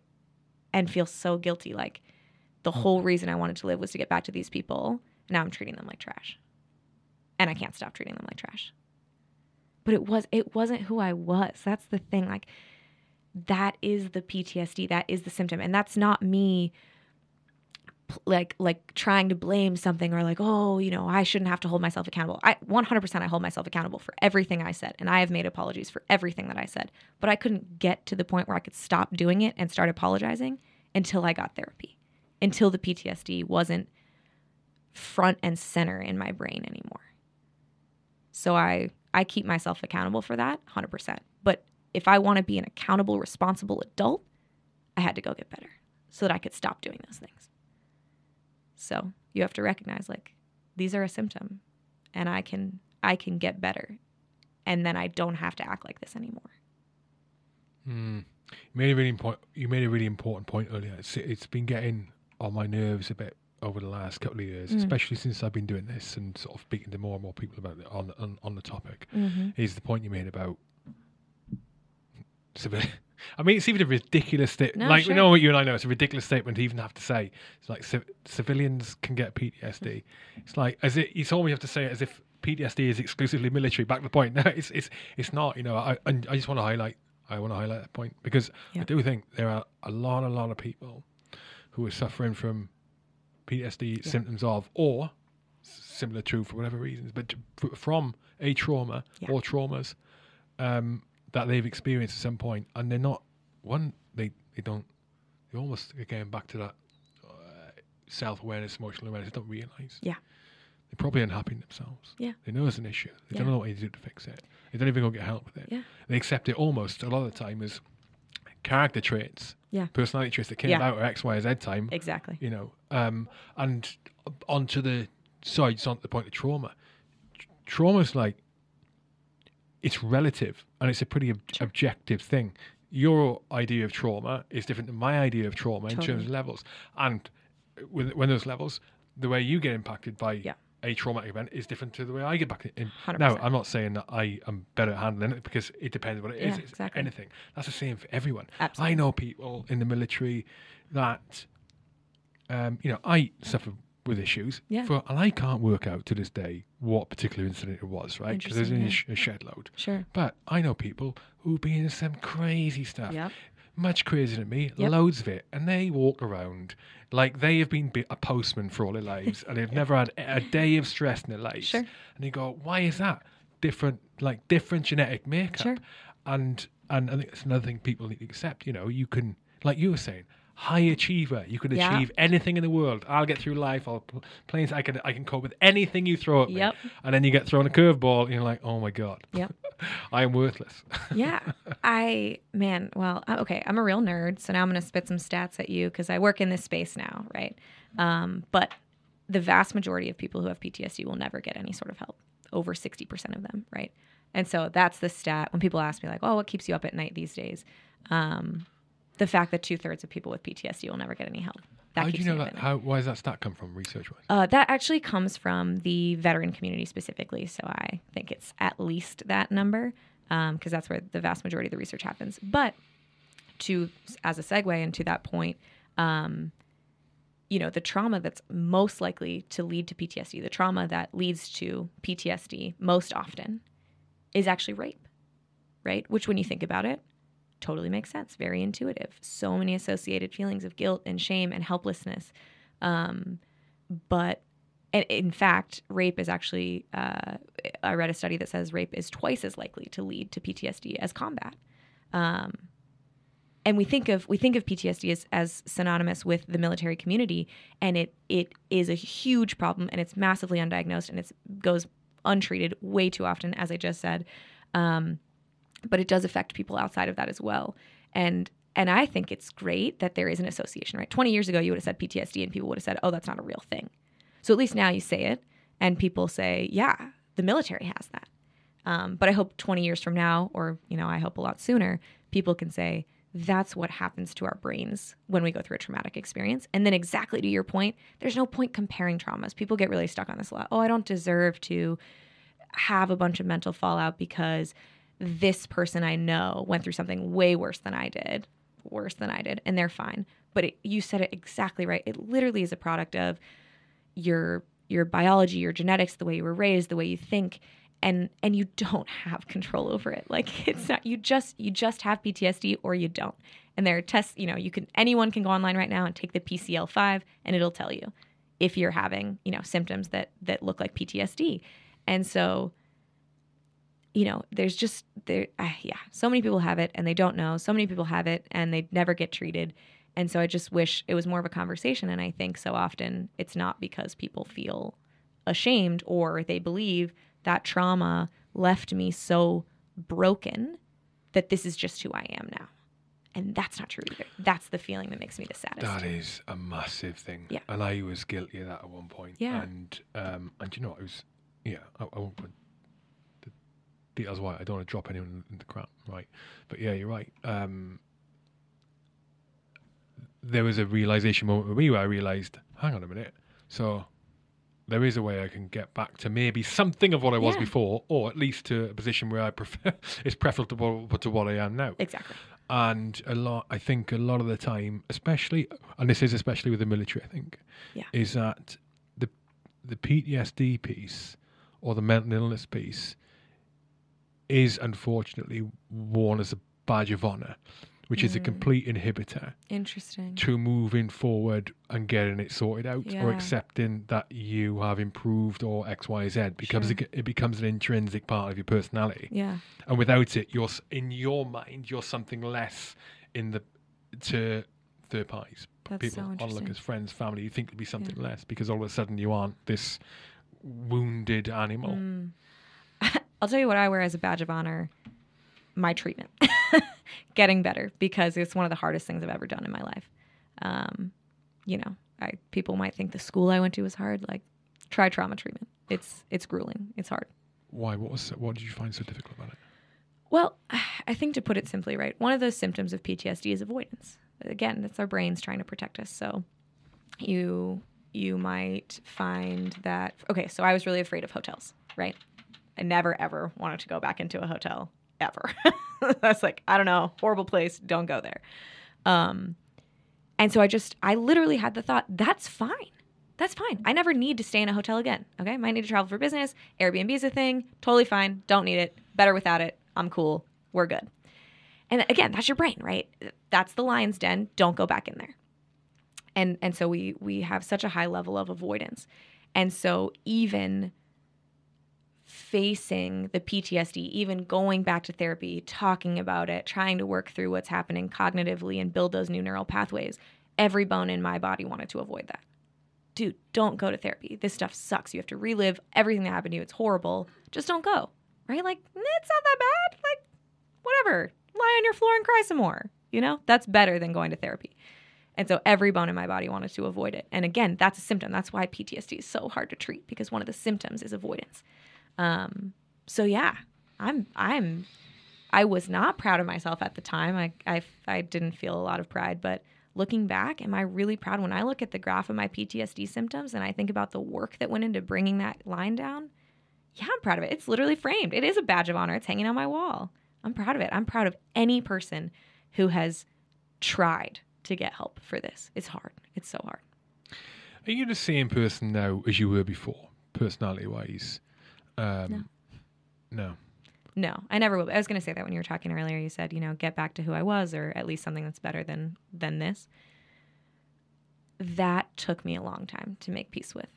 and feel so guilty. Like the whole reason I wanted to live was to get back to these people. Now I'm treating them like trash, and I can't stop treating them like trash. But it was it wasn't who I was. That's the thing. Like that is the PTSD. That is the symptom, and that's not me like like trying to blame something or like oh you know i shouldn't have to hold myself accountable. I 100% i hold myself accountable for everything i said and i have made apologies for everything that i said. But i couldn't get to the point where i could stop doing it and start apologizing until i got therapy until the ptsd wasn't front and center in my brain anymore. So i i keep myself accountable for that 100% but if i want to be an accountable responsible adult i had to go get better so that i could stop doing those things so you have to recognize like these are a symptom and I can I can get better and then I don't have to act like this anymore. Mm. You made a really important. You made a really important point earlier. It's, it's been getting on my nerves a bit over the last couple of years, mm. especially since I've been doing this and sort of speaking to more and more people about it on on, on the topic. Mm-hmm. Is the point you made about civil, I mean, it's even a ridiculous statement. No, like, sure. you know what you and I know, it's a ridiculous statement to even have to say. It's like civilians can get PTSD. It's like as it. It's almost have to say it as if PTSD is exclusively military. Back to the point. No, it's it's it's not. You know, I I just want to highlight. I want to highlight that point because yeah. I do think there are a lot, a lot of people who are suffering from PTSD yeah. symptoms of, or similar to for whatever reasons, but from a trauma yeah. or traumas. Um, that they've experienced at some point, and they're not one. They they don't. They almost again back to that uh, self awareness, emotional awareness. They don't realize. Yeah. They're probably unhappy in themselves. Yeah. They know it's an issue. They yeah. don't know what to do to fix it. They don't even go get help with it. Yeah. They accept it almost a lot of the time as character traits. Yeah. Personality traits that came yeah. about at X, Y, Z time. Exactly. You know, um, and onto the sorry, it's on the point of trauma. Trauma's like it's relative and it's a pretty ob- sure. objective thing. Your idea of trauma is different than my idea of trauma totally. in terms of levels. And when, when those levels, the way you get impacted by yeah. a traumatic event is different to the way I get back in. 100%. Now, I'm not saying that I am better at handling it because it depends what it yeah, is. It's exactly. anything. That's the same for everyone. Absolutely. I know people in the military that, um, you know, I suffer with issues. Yeah. For, and I can't work out to this day what particular incident it was, right? Because there's yeah. a shed load. Sure. But I know people who've been in some crazy stuff. Yep. Much crazier than me, yep. loads of it. And they walk around like they have been a postman for all their lives and they've never had a day of stress in their lives. Sure. And you go, why is that? Different, like different genetic makeup. Sure. And, and I think it's another thing people need to accept. You know, you can, like you were saying, high achiever. You can yeah. achieve anything in the world. I'll get through life. I'll planes. I can I can cope with anything you throw at me. Yep. And then you get thrown a curveball, and you're like, oh my god. Yep. I am worthless. yeah. I man. Well, uh, okay. I'm a real nerd, so now I'm going to spit some stats at you because I work in this space now, right? Um, but the vast majority of people who have PTSD will never get any sort of help. Over 60% of them, right? And so that's the stat. When people ask me like, "Oh, what keeps you up at night these days?" Um, the fact that two thirds of people with PTSD will never get any help. That how do you know that? How, why does that stat come from research wise? Uh, that actually comes from the veteran community specifically. So I think it's at least that number because um, that's where the vast majority of the research happens. But to as a segue into that point, um, you know, the trauma that's most likely to lead to PTSD, the trauma that leads to PTSD most often, is actually rape, right? Which, when you think about it, totally makes sense. Very intuitive. So many associated feelings of guilt and shame and helplessness. Um, but in fact, rape is actually, uh, I read a study that says rape is twice as likely to lead to PTSD as combat. Um, and we think of we think of PTSD as, as synonymous with the military community, and it it is a huge problem, and it's massively undiagnosed, and it goes untreated way too often, as I just said. Um, but it does affect people outside of that as well. And and I think it's great that there is an association, right? 20 years ago you would have said PTSD and people would have said, "Oh, that's not a real thing." So at least now you say it and people say, "Yeah, the military has that." Um, but I hope 20 years from now, or you know, I hope a lot sooner, people can say that's what happens to our brains when we go through a traumatic experience. And then, exactly to your point, there's no point comparing traumas. People get really stuck on this a lot. Oh, I don't deserve to have a bunch of mental fallout because this person I know went through something way worse than I did, worse than I did, and they're fine. But it, you said it exactly right. It literally is a product of your your biology, your genetics, the way you were raised, the way you think, and and you don't have control over it. Like it's not you just you just have PTSD or you don't. And there are tests, you know, you can anyone can go online right now and take the PCL5 and it'll tell you if you're having, you know, symptoms that that look like PTSD. And so you know, there's just there uh, yeah, so many people have it and they don't know. So many people have it and they never get treated. And so I just wish it was more of a conversation and I think so often it's not because people feel ashamed or they believe that trauma left me so broken that this is just who I am now. And that's not true either. That's the feeling that makes me the saddest. That is a massive thing. Yeah. And I was guilty of that at one point. Yeah. And um and you know what, it was yeah, I, I won't details why I don't want to drop anyone in the crap, right? But yeah, you're right. Um there was a realization moment with me where I realized, hang on a minute. So there is a way I can get back to maybe something of what I was Yeah. before, or at least to a position where I prefer it's preferable to what I am now. Exactly. And a lot, I think, a lot of the time, especially, and this is especially with the military, I think, Yeah. is that the the PTSD piece or the mental illness piece is unfortunately worn as a badge of honor, which is a Mm. complete inhibitor Interesting. to moving forward and getting it sorted out or accepting that you have improved or X, Y, Z because Sure. it, it becomes an intrinsic part of your personality. Yeah. And without it, you're in your mind, you're something less in the to third parties, That's people, so onlookers, friends, family. You think it'd be something less because all of a sudden you aren't this wounded animal. Mm. I'll tell you what I wear as a badge of honor my treatment. Getting better because it's one of the hardest things I've ever done in my life. Um, you know, I people might think the school I went to was hard. Like, try trauma treatment. It's it's grueling. It's hard. Why? What was? What did you find so difficult about it? Well, I think to put it simply, right, one of those symptoms of PTSD is avoidance. Again, that's our brains trying to protect us. So you you might find that okay, so I was really afraid of hotels, right? I never ever wanted to go back into a hotel ever. that's like, I don't know, horrible place, don't go there. Um and so I just I literally had the thought, that's fine. That's fine. I never need to stay in a hotel again. Okay. Might need to travel for business. Airbnb is a thing. Totally fine. Don't need it. Better without it. I'm cool. We're good. And again, that's your brain, right? That's the lion's den. Don't go back in there. And and so we we have such a high level of avoidance. And so even facing the PTSD, even going back to therapy, talking about it, trying to work through what's happening cognitively and build those new neural pathways, every bone in my body wanted to avoid that. Dude, don't go to therapy. This stuff sucks. You have to relive everything that happened to you. It's horrible. Just don't go. Right? Like, it's not that bad. Like, whatever. Lie on your floor and cry some more. You know? That's better than going to therapy. And so every bone in my body wanted to avoid it. And again, that's a symptom. That's why PTSD is so hard to treat because one of the symptoms is avoidance. Um, so yeah, I'm I'm I was not proud of myself at the time. I, I I didn't feel a lot of pride, but looking back, am I really proud when I look at the graph of my PTSD symptoms and I think about the work that went into bringing that line down? Yeah, I'm proud of it. It's literally framed. It is a badge of honor. It's hanging on my wall. I'm proud of it. I'm proud of any person who has tried to get help for this. It's hard. It's so hard. Are you the same person now as you were before, personality wise? Um, no. No, I never will. I was going to say that when you were talking earlier. You said, you know, get back to who I was, or at least something that's better than than this. That took me a long time to make peace with,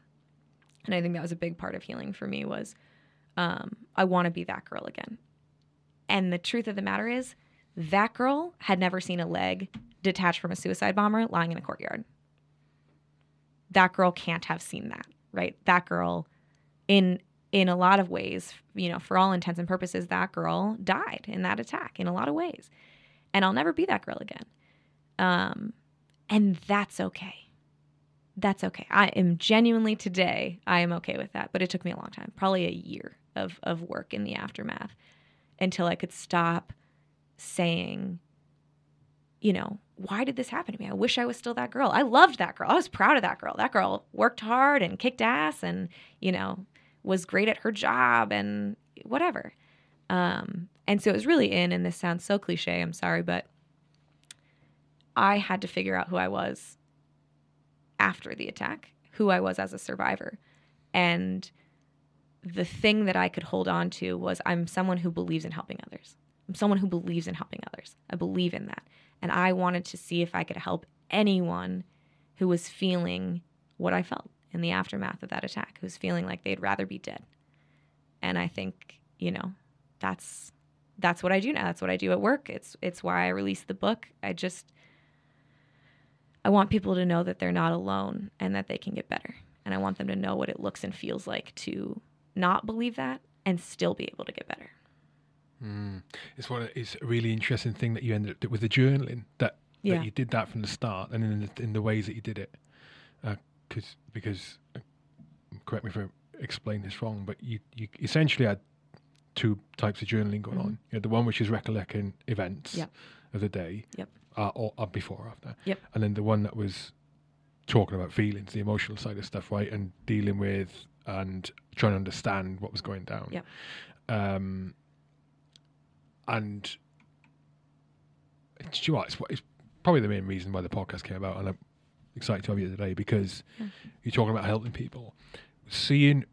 and I think that was a big part of healing for me. Was um, I want to be that girl again, and the truth of the matter is, that girl had never seen a leg detached from a suicide bomber lying in a courtyard. That girl can't have seen that, right? That girl, in in a lot of ways, you know, for all intents and purposes, that girl died in that attack in a lot of ways. And I'll never be that girl again. Um, and that's okay. That's okay. I am genuinely today, I am okay with that. But it took me a long time, probably a year of, of work in the aftermath until I could stop saying, you know, why did this happen to me? I wish I was still that girl. I loved that girl. I was proud of that girl. That girl worked hard and kicked ass and, you know, was great at her job and whatever. Um, and so it was really in, and this sounds so cliche, I'm sorry, but I had to figure out who I was after the attack, who I was as a survivor. And the thing that I could hold on to was I'm someone who believes in helping others. I'm someone who believes in helping others. I believe in that. And I wanted to see if I could help anyone who was feeling what I felt in the aftermath of that attack, who's feeling like they'd rather be dead. And I think, you know, that's that's what I do now. That's what I do at work. It's it's why I released the book. I just I want people to know that they're not alone and that they can get better. And I want them to know what it looks and feels like to not believe that and still be able to get better. Mm. It's one. It's a really interesting thing that you ended up with the journaling. That, Yeah. that you did that from the start, and in the, in the ways that you did it. Because because uh, correct me if I explain this wrong, but you you essentially had two types of journaling going Mhm. on. You had the one which is recollecting events Yep. of the day, Yep. uh, or, or before or after, Yep. and then the one that was talking about feelings, the emotional side of stuff, right, and dealing with and trying to understand what was going down. Yep. Um, and it's, do you know what, it's, it's probably the main reason why the podcast came about, and I'm excited to have you today because Yeah. you're talking about helping people, seeing,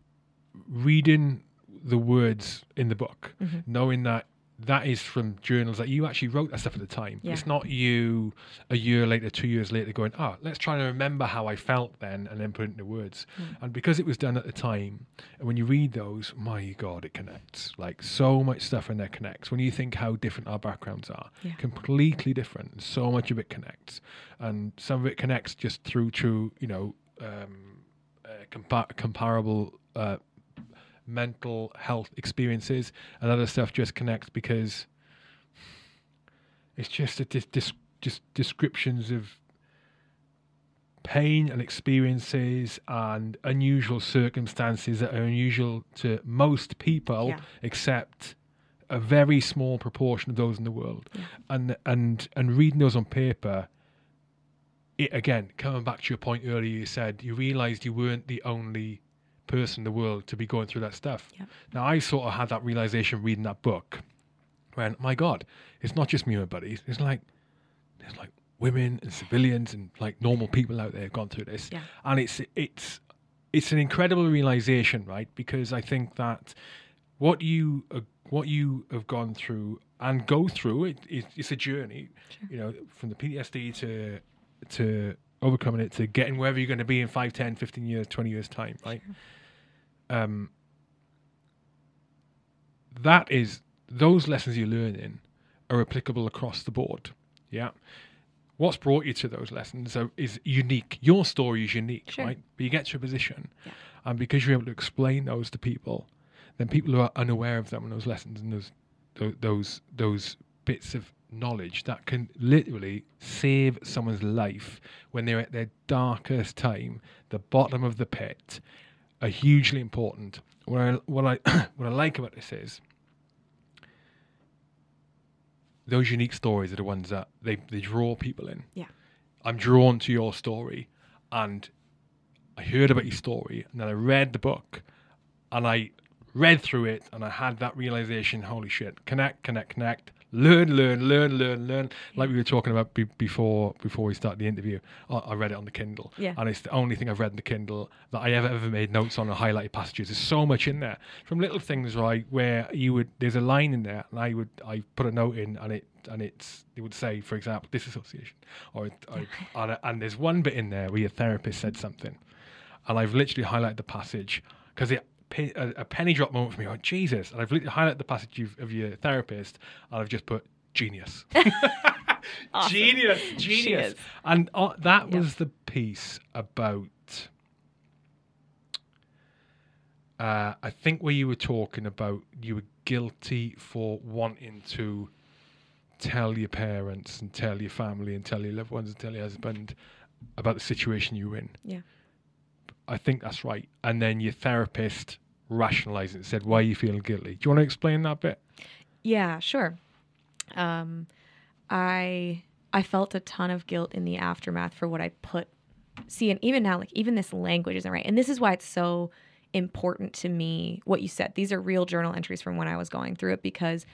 reading the words in the book, Mhm. knowing that that is from journals that you actually wrote that stuff at the time. Yeah. It's not you a year later, two years later, going, "Ah, let's try to remember how I felt then, and then put it into words." Mm. And because it was done at the time, and when you read those, my God, it connects. Like so much stuff in there connects. When you think how different our backgrounds are, Yeah. completely different. So much of it connects, and some of it connects just through true, you know, um, uh, compa- comparable. Uh, mental health experiences and other stuff just connects because it's just a dis- dis- just descriptions of pain and experiences and unusual circumstances that are unusual to most people Yeah. except a very small proportion of those in the world Yeah. and and and reading those on paper it again coming back to your point earlier you said you realized you weren't the only person in the world to be going through that stuff Yep. now i sort of had that realization reading that book when my god it's not just me and my buddies it's like there's like women and civilians and like normal people out there have gone through this Yeah. and it's it's it's an incredible realization right because i think that what you uh, what you have gone through and go through it, it it's a journey Sure. you know from the ptsd to to overcoming it to getting wherever you're going to be in 5 10 15 years 20 years time right um that is those lessons you're learning are applicable across the board yeah what's brought you to those lessons are, is unique your story is unique Sure. right but you get to a position Yeah. and because you're able to explain those to people then people who are unaware of them and those lessons and those those those, those bits of knowledge that can literally save someone's life when they're at their darkest time the bottom of the pit are hugely important. What i what i what i like about this is those unique stories are the ones that they, they draw people in. Yeah. i'm drawn to your story and i heard about your story and then i read the book and i read through it and i had that realization holy shit connect connect connect learn learn learn learn learn. Like we were talking about be- before before we started the interview I, I read it on the kindle. Yeah. and it's the only thing i've read in the kindle that i ever ever made notes on or highlighted passages. There's so much in there. From little things right where you would there's a line in there and i would i put a note in and it and it's it would say for example disassociation. Or, it- or and, and there's one bit in there where your therapist said something. And I've literally highlighted the passage because it a, a penny drop moment for me. Oh Jesus! And I've highlighted the passage of, of your therapist, and I've just put genius, Awesome. genius, genius, and uh, that Yep. was the piece about. Uh, I think where you were talking about you were guilty for wanting to tell your parents and tell your family and tell your loved ones and tell your husband about the situation you were in. Yeah. I think that's right. And then your therapist rationalized it said, Why are you feeling guilty? Do you want to explain that bit? Yeah, sure. Um, I I felt a ton of guilt in the aftermath for what I put. See, and even now, like even this language isn't right, and this is why it's so important to me. What you said, these are real journal entries from when I was going through it because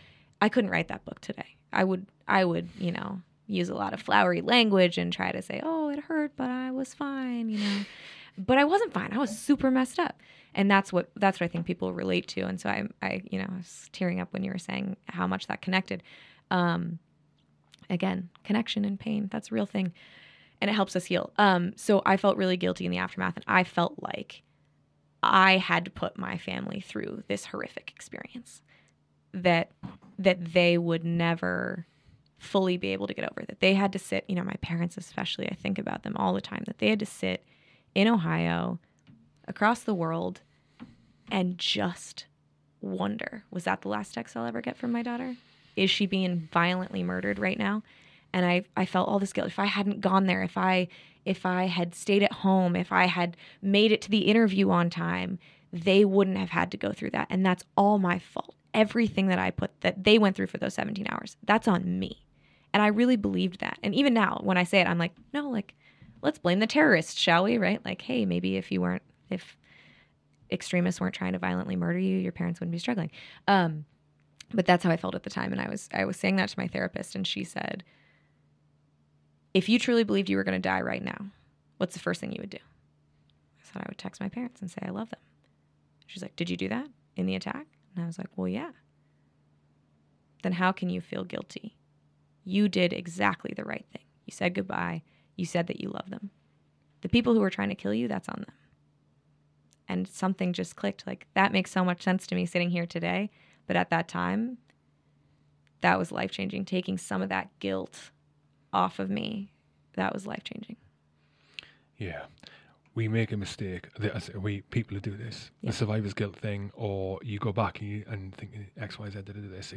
I couldn't write that book today. I would, I would, you know, use a lot of flowery language and try to say, "Oh, it hurt, but I was fine," you know. But I wasn't fine. I was super messed up, and that's what that's what I think people relate to. And so I, I, you know, I was tearing up when you were saying how much that connected. Um, again, connection and pain. That's a real thing. And it helps us heal. Um, so I felt really guilty in the aftermath, and I felt like I had to put my family through this horrific experience that that they would never fully be able to get over that they had to sit you know my parents especially i think about them all the time that they had to sit in ohio across the world and just wonder was that the last text i'll ever get from my daughter? Is she being violently murdered right now? And i i felt all this guilt. If i hadn't gone there if i if i had stayed at home if i had made it to the interview on time they wouldn't have had to go through that. And that's all my fault. Everything that i put that they went through for those 17 hours that's on me. And i really believed that. And even now when i say it i'm like no like let's blame the terrorists shall we right? Like hey maybe if you weren't if extremists weren't trying to violently murder you your parents wouldn't be struggling um but that's how I felt at the time. And I was I was saying that to my therapist, and she said, "If you truly believed you were going to die right now, what's the first thing you would do?" I said I would text my parents and say I love them. She's like, "Did you do that in the attack?" And I was like, "Well, yeah." Then how can you feel guilty? You did exactly the right thing. You said goodbye. You said that you love them. The people who were trying to kill you, that's on them. And something just clicked. Like, that makes so much sense to me sitting here today but at that time, that was life changing. Taking some of that guilt off of me, that was life changing. Yeah. We make a mistake. We people who do this, yeah. the survivor's guilt thing, or you go back and, you, and think X, Y, Z did this.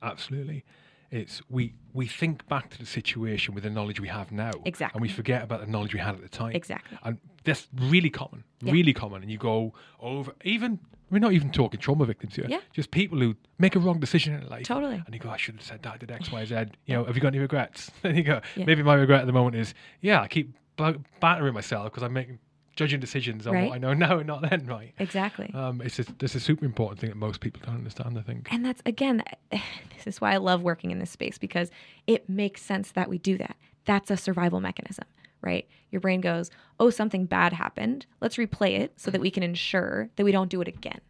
Absolutely, it's we we think back to the situation with the knowledge we have now, exactly, and we forget about the knowledge we had at the time, exactly. And that's really common, yeah. really common. And you go over even we're not even talking trauma victims here. Yeah. Just people who make a wrong decision in life. Totally. And you go, I should have said that, I did X, Y, Z. You know, have you got any regrets? and you go, yeah. maybe my regret at the moment is, yeah, I keep battering myself because I'm making judging decisions on right. what I know now and not then, right? Exactly. Um, it's a, this is a super important thing that most people don't understand, I think. And that's, again, this is why I love working in this space because it makes sense that we do that. That's a survival mechanism right? Your brain goes, oh, something bad happened. Let's replay it so that we can ensure that we don't do it again.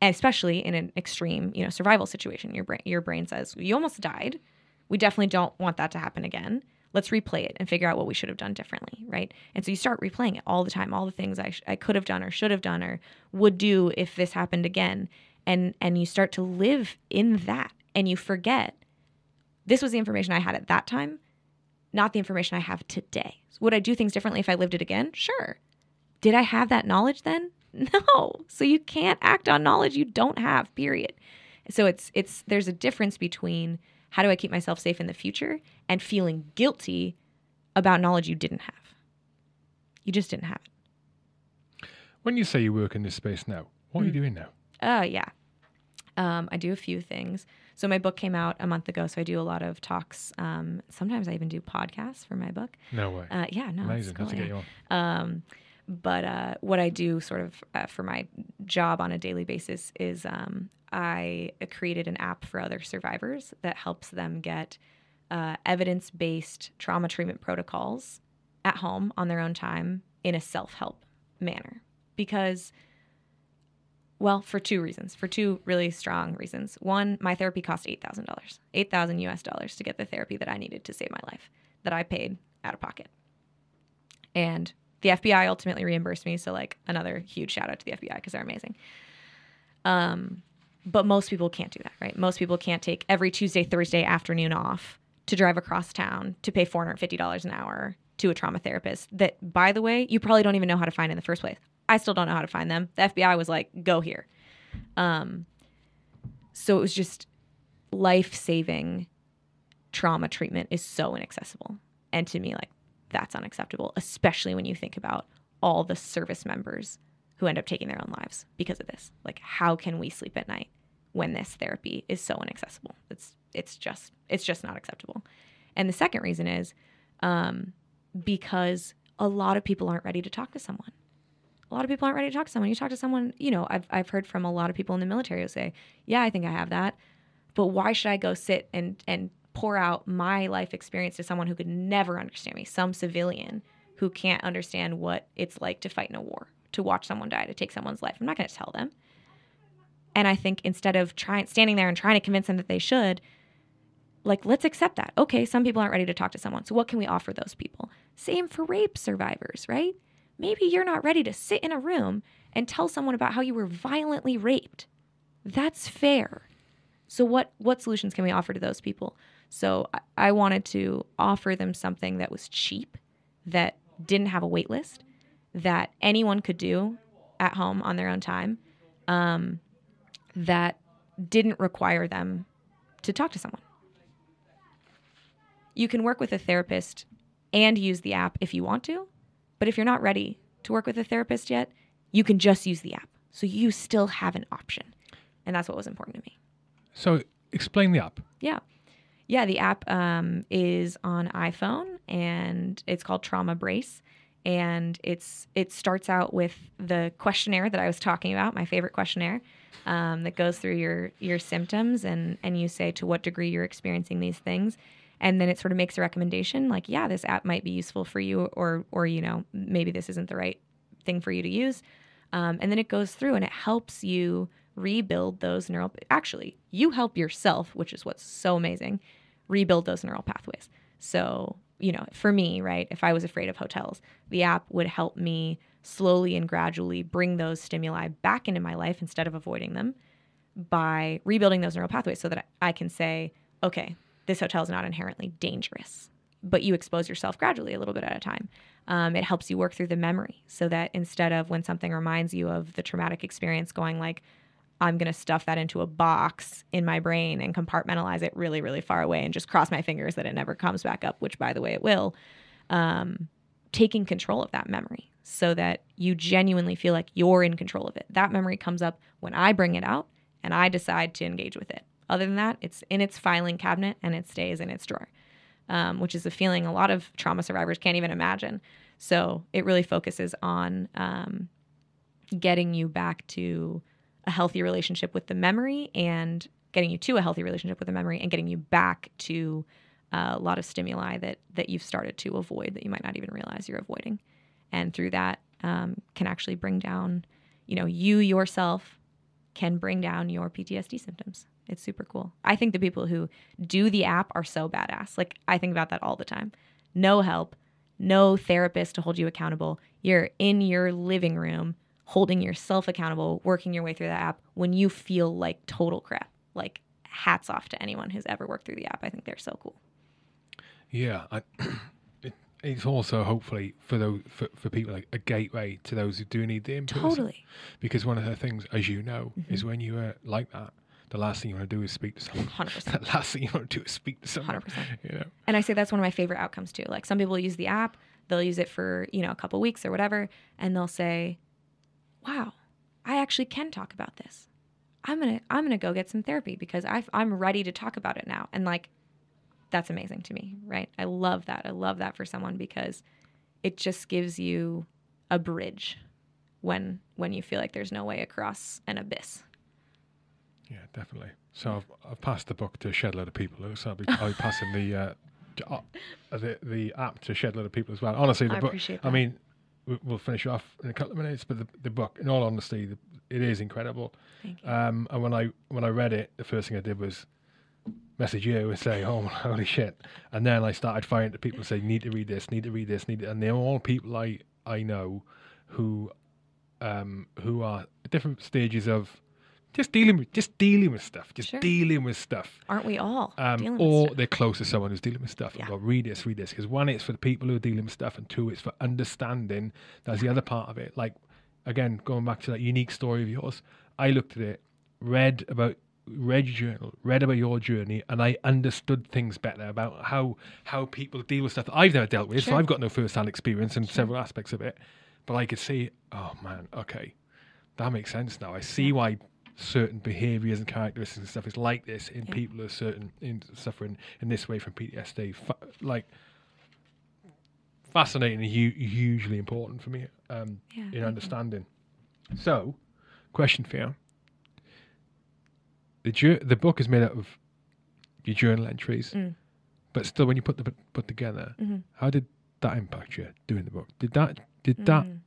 And especially in an extreme, you know, survival situation, your brain your brain says, you almost died. We definitely don't want that to happen again. Let's replay it and figure out what we should have done differently, right? And so you start replaying it all the time, all the things I, sh- I could have done or should have done or would do if this happened again. And and you start to live in that and you forget this was the information I had at that time not the information I have today. Would I do things differently if I lived it again? Sure. Did I have that knowledge then? No. So you can't act on knowledge you don't have, period. So it's it's there's a difference between how do I keep myself safe in the future and feeling guilty about knowledge you didn't have. You just didn't have it. When you say you work in this space now, what mm. are you hmm. doing now? Uh yeah. Um, I do a few things. So my book came out a month ago, so I do a lot of talks. Um, sometimes I even do podcasts for my book. No way. Uh, yeah, no. Amazing. Cool, to get you on. Um, but uh, what I do sort of uh, for my job on a daily basis is um, I created an app for other survivors that helps them get uh, evidence based trauma treatment protocols at home on their own time in a self help manner. Because well, for two reasons, for two really strong reasons. One, my therapy cost $8,000, 8,000 US dollars to get the therapy that I needed to save my life, that I paid out of pocket. And the FBI ultimately reimbursed me. So, like, another huge shout out to the FBI because they're amazing. Um, but most people can't do that, right? Most people can't take every Tuesday, Thursday afternoon off to drive across town to pay $450 an hour to a trauma therapist that, by the way, you probably don't even know how to find in the first place. I still don't know how to find them. The FBI was like, go here. Um, so it was just life saving trauma treatment is so inaccessible. And to me, like, that's unacceptable, especially when you think about all the service members who end up taking their own lives because of this. Like, how can we sleep at night when this therapy is so inaccessible? It's it's just it's just not acceptable. And the second reason is um, because a lot of people aren't ready to talk to someone. A lot of people aren't ready to talk to someone. You talk to someone, you know, I've, I've heard from a lot of people in the military who say, Yeah, I think I have that. But why should I go sit and, and pour out my life experience to someone who could never understand me, some civilian who can't understand what it's like to fight in a war, to watch someone die, to take someone's life? I'm not going to tell them. And I think instead of trying standing there and trying to convince them that they should, like let's accept that. Okay, some people aren't ready to talk to someone. So what can we offer those people? Same for rape survivors, right? Maybe you're not ready to sit in a room and tell someone about how you were violently raped. That's fair. So what what solutions can we offer to those people? So I, I wanted to offer them something that was cheap, that didn't have a wait list, that anyone could do at home on their own time, um, that didn't require them to talk to someone. You can work with a therapist and use the app if you want to, but if you're not ready to work with a therapist yet, you can just use the app. So you still have an option. And that's what was important to me. So explain the app. Yeah. Yeah, the app um, is on iPhone and it's called Trauma Brace. And it's it starts out with the questionnaire that I was talking about, my favorite questionnaire, um, that goes through your your symptoms and and you say to what degree you're experiencing these things, and then it sort of makes a recommendation like, yeah, this app might be useful for you, or or you know maybe this isn't the right thing for you to use, um, and then it goes through and it helps you rebuild those neural. Actually, you help yourself, which is what's so amazing. Rebuild those neural pathways. So you know, for me, right, if I was afraid of hotels, the app would help me slowly and gradually bring those stimuli back into my life instead of avoiding them by rebuilding those neural pathways so that I can say, okay, this hotel is not inherently dangerous, but you expose yourself gradually a little bit at a time. Um, it helps you work through the memory so that instead of when something reminds you of the traumatic experience going like, I'm going to stuff that into a box in my brain and compartmentalize it really, really far away and just cross my fingers that it never comes back up, which, by the way, it will. Um, taking control of that memory so that you genuinely feel like you're in control of it. That memory comes up when I bring it out and I decide to engage with it. Other than that, it's in its filing cabinet and it stays in its drawer, um, which is a feeling a lot of trauma survivors can't even imagine. So it really focuses on um, getting you back to a healthy relationship with the memory and getting you to a healthy relationship with the memory and getting you back to uh, a lot of stimuli that that you've started to avoid that you might not even realize you're avoiding and through that um, can actually bring down you know you yourself can bring down your ptsd symptoms it's super cool i think the people who do the app are so badass like i think about that all the time no help no therapist to hold you accountable you're in your living room holding yourself accountable, working your way through the app when you feel like total crap. Like hats off to anyone who's ever worked through the app. I think they're so cool. Yeah, I, it's also hopefully for those for, for people like a gateway to those who do need the input. Totally. Because one of the things, as you know, mm-hmm. is when you are like that, the last thing you want to do is speak to someone. Hundred percent. The last thing you want to do is speak to someone. Hundred percent. You know. And I say that's one of my favorite outcomes too. Like some people use the app, they'll use it for you know a couple weeks or whatever, and they'll say, wow, I actually can talk about this. I'm gonna I'm gonna go get some therapy because i I'm ready to talk about it now. And like, that's amazing to me, right? I love that. I love that for someone because it just gives you a bridge when when you feel like there's no way across an abyss. Yeah, definitely. So I've, I've passed the book to a shed load of people. So I'll be, I'll be passing the, uh, uh, the the app to a shed load of people as well. Honestly, the I book. That. I mean, we'll finish off in a couple of minutes. But the, the book, in all honesty, the, it is incredible. Um, and when I when I read it, the first thing I did was message you and say, "Oh, holy shit!" And then I started firing to people and say, "Need to read this. Need to read this. Need." To, and they're all people I I know who um, who are at different stages of just dealing with just dealing with stuff, just sure. dealing with stuff. Aren't we all? Um, or they're close to someone who's dealing with stuff. Yeah. And go, read this, read this. Because one, it's for the people who are dealing with stuff, and two, it's for understanding. That's the other part of it. Like again, going back to that unique story of yours, I looked at it, read about read your journal, read about your journey, and I understood things better about how how people deal with stuff that I've never dealt with. Sure. So I've got no first hand experience in Sure. several aspects of it. But I could see, oh man, okay, that makes sense now. I see why certain behaviors and characteristics and stuff is like this in Yeah. people who are certain in suffering in this way from PTSD. Fa- like fascinating and hu- hugely important for me um, Yeah, in you. understanding. So, question for you: the jour- the book is made out of your journal entries, Mm. but still, when you put the book book together, Mhm. how did that impact you doing the book? Did that did that Mm.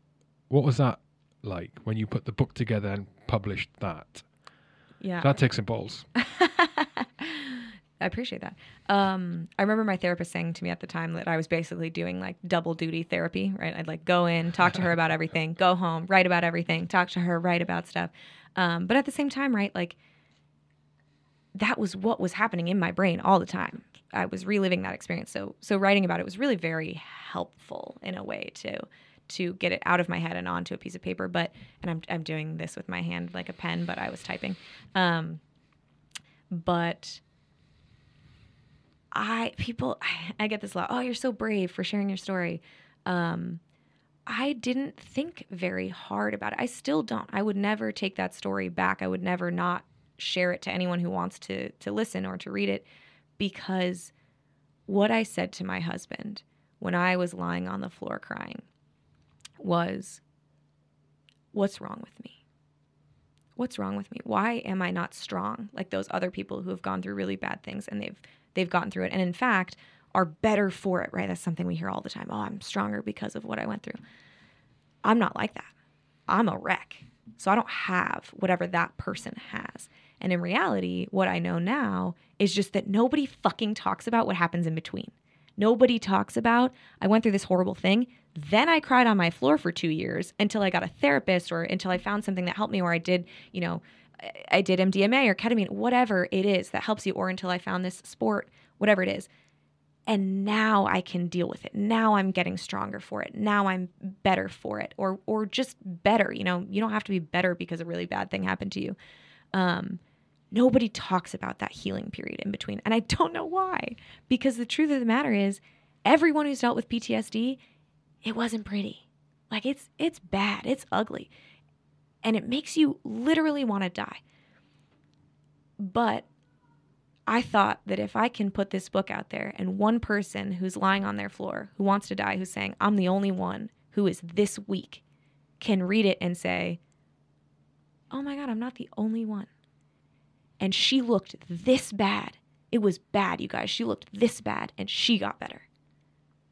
what was that like when you put the book together and published that? Yeah. That takes some balls. I appreciate that. Um, I remember my therapist saying to me at the time that I was basically doing like double duty therapy, right? I'd like go in, talk to her about everything, go home, write about everything, talk to her, write about stuff. Um, but at the same time, right, like that was what was happening in my brain all the time. I was reliving that experience. So so writing about it was really very helpful in a way to to get it out of my head and onto a piece of paper. But and I'm I'm doing this with my hand like a pen, but I was typing. Um, but I people I I get this a lot. Oh, you're so brave for sharing your story. Um, I didn't think very hard about it. I still don't. I would never take that story back. I would never not share it to anyone who wants to to listen or to read it because what I said to my husband when I was lying on the floor crying was what's wrong with me? What's wrong with me? Why am I not strong like those other people who have gone through really bad things and they've they've gotten through it and in fact are better for it, right? That's something we hear all the time. Oh, I'm stronger because of what I went through. I'm not like that. I'm a wreck. So I don't have whatever that person has. And in reality, what I know now is just that nobody fucking talks about what happens in between. Nobody talks about, I went through this horrible thing. Then I cried on my floor for two years until I got a therapist or until I found something that helped me, or I did, you know, I- did MDMA or ketamine, whatever it is that helps you, or until I found this sport, whatever it is. And now I can deal with it. Now I'm getting stronger for it. Now I'm better for it, or or just better. You know, you don't have to be better because a really bad thing happened to you. Um, nobody talks about that healing period in between, and I don't know why. Because the truth of the matter is, everyone who's dealt with PTSD, it wasn't pretty. Like it's it's bad. It's ugly, and it makes you literally want to die. But I thought that if I can put this book out there and one person who's lying on their floor who wants to die, who's saying, I'm the only one who is this weak, can read it and say, Oh my God, I'm not the only one. And she looked this bad. It was bad, you guys. She looked this bad and she got better.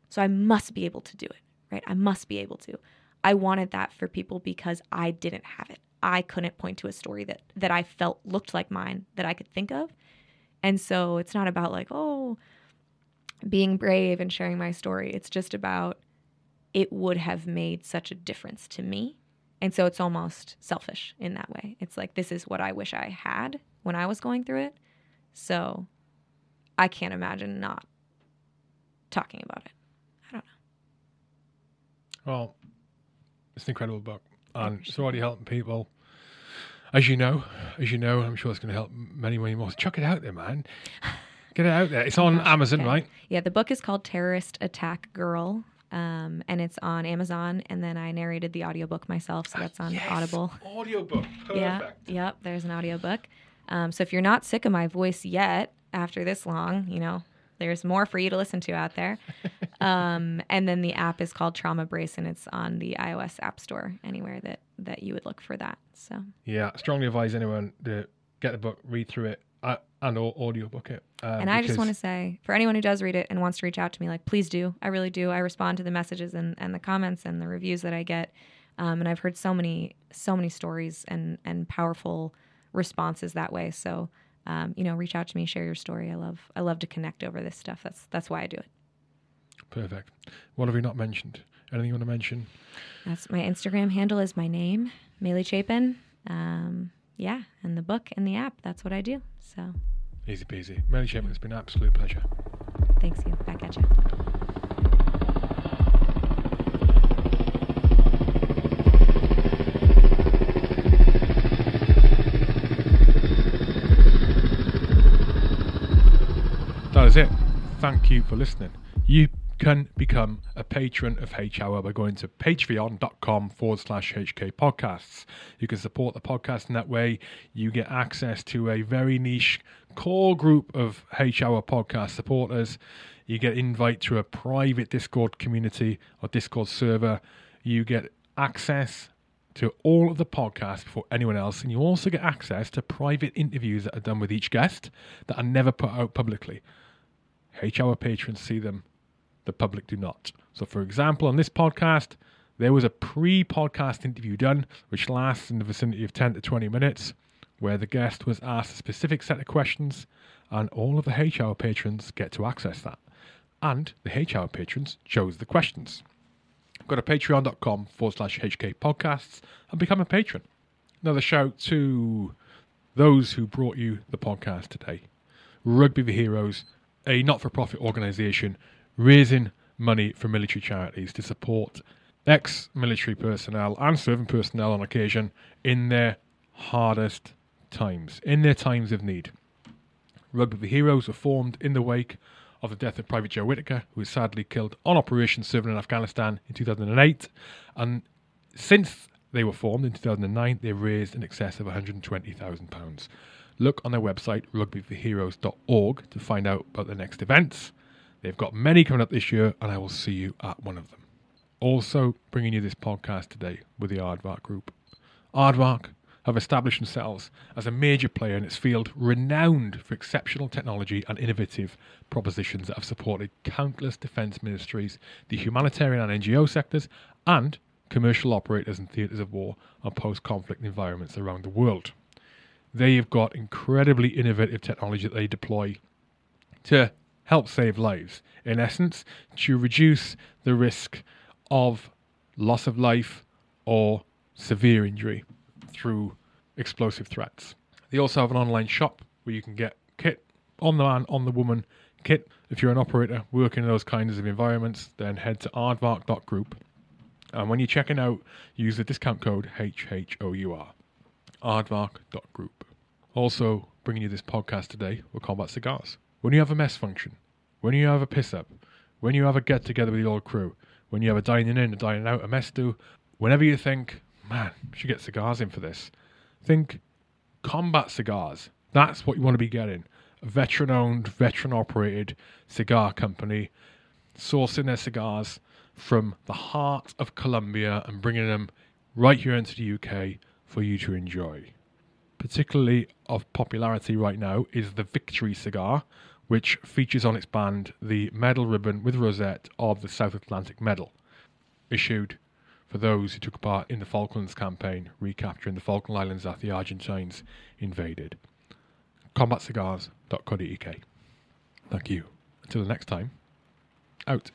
So I must be able to do it, right? I must be able to. I wanted that for people because I didn't have it. I couldn't point to a story that that I felt looked like mine that I could think of. And so it's not about like, oh, being brave and sharing my story. It's just about it would have made such a difference to me. And so it's almost selfish in that way. It's like, this is what I wish I had when I was going through it. So I can't imagine not talking about it. I don't know. Well, it's an incredible book, and it's already helping people. As you know, as you know, I'm sure it's going to help many, many more. Chuck it out there, man. Get it out there. It's on Amazon, okay. right? Yeah, the book is called Terrorist Attack Girl. Um, and it's on Amazon, and then I narrated the audiobook myself, so that's on Yes, Audible. Audiobook. Perfect. Yeah, yep. There's an audiobook. Um, so if you're not sick of my voice yet, after this long, you know, there's more for you to listen to out there. um, and then the app is called Trauma Brace, and it's on the iOS App Store, anywhere that that you would look for that. So Yeah, strongly advise anyone to get the book, read through it, uh, and or audiobook it. Um, and I just want to say, for anyone who does read it and wants to reach out to me, like please do. I really do. I respond to the messages and, and the comments and the reviews that I get. Um, and I've heard so many so many stories and and powerful responses that way. So um, you know, reach out to me, share your story. I love I love to connect over this stuff. That's that's why I do it. Perfect. What have we not mentioned? Anything you want to mention? That's my Instagram handle is my name, Maylee Chapin. Um, yeah, and the book and the app. That's what I do. So Easy peasy. Mary Chapin, it's been an absolute pleasure. thanks you. Back at you. That is it. Thank you for listening. You can become a patron of H Hour by going to patreon.com forward slash HK podcasts. You can support the podcast in that way. You get access to a very niche core group of H Hour podcast supporters. You get invite to a private Discord community or Discord server. You get access to all of the podcasts before anyone else, and you also get access to private interviews that are done with each guest that are never put out publicly. H Hour patrons see them, the public do not. So, for example, on this podcast, there was a pre podcast interview done, which lasts in the vicinity of 10 to 20 minutes, where the guest was asked a specific set of questions, and all of the H Hour patrons get to access that. And the H Hour patrons chose the questions. Go to patreon.com forward slash HK podcasts and become a patron. Another shout to those who brought you the podcast today Rugby the Heroes, a not for profit organisation raising money for military charities to support ex military personnel and serving personnel on occasion in their hardest times, in their times of need. Rugby for Heroes were formed in the wake of the death of Private Joe Whitaker, who was sadly killed on operation serving in Afghanistan in 2008. And since they were formed in 2009, they've raised in excess of £120,000. Look on their website, rugbyforheroes.org, to find out about the next events. They've got many coming up this year, and I will see you at one of them. Also, bringing you this podcast today with the Aardvark Group. Aardvark have established themselves as a major player in its field, renowned for exceptional technology and innovative propositions that have supported countless defence ministries, the humanitarian and NGO sectors, and commercial operators in theatres of war and post conflict environments around the world. They have got incredibly innovative technology that they deploy to help save lives. In essence, to reduce the risk of loss of life or severe injury through explosive threats. They also have an online shop where you can get kit on the man, on the woman kit. If you're an operator working in those kinds of environments, then head to aardvark.group. And when you're checking out, use the discount code HHOUR. Aardvark.group. Also, bringing you this podcast today were Combat Cigars. When you have a mess function, when you have a piss up, when you have a get together with the old crew, when you have a dining in, a dining out, a mess do, whenever you think, man, should get cigars in for this, think combat cigars. That's what you want to be getting. A veteran owned, veteran operated cigar company sourcing their cigars from the heart of Colombia and bringing them right here into the UK for you to enjoy. Particularly of popularity right now is the Victory cigar, which features on its band the medal ribbon with rosette of the South Atlantic Medal, issued for those who took part in the Falklands campaign, recapturing the Falkland Islands that the Argentines invaded. CombatCigars.co.uk. Thank you. Until the next time, out.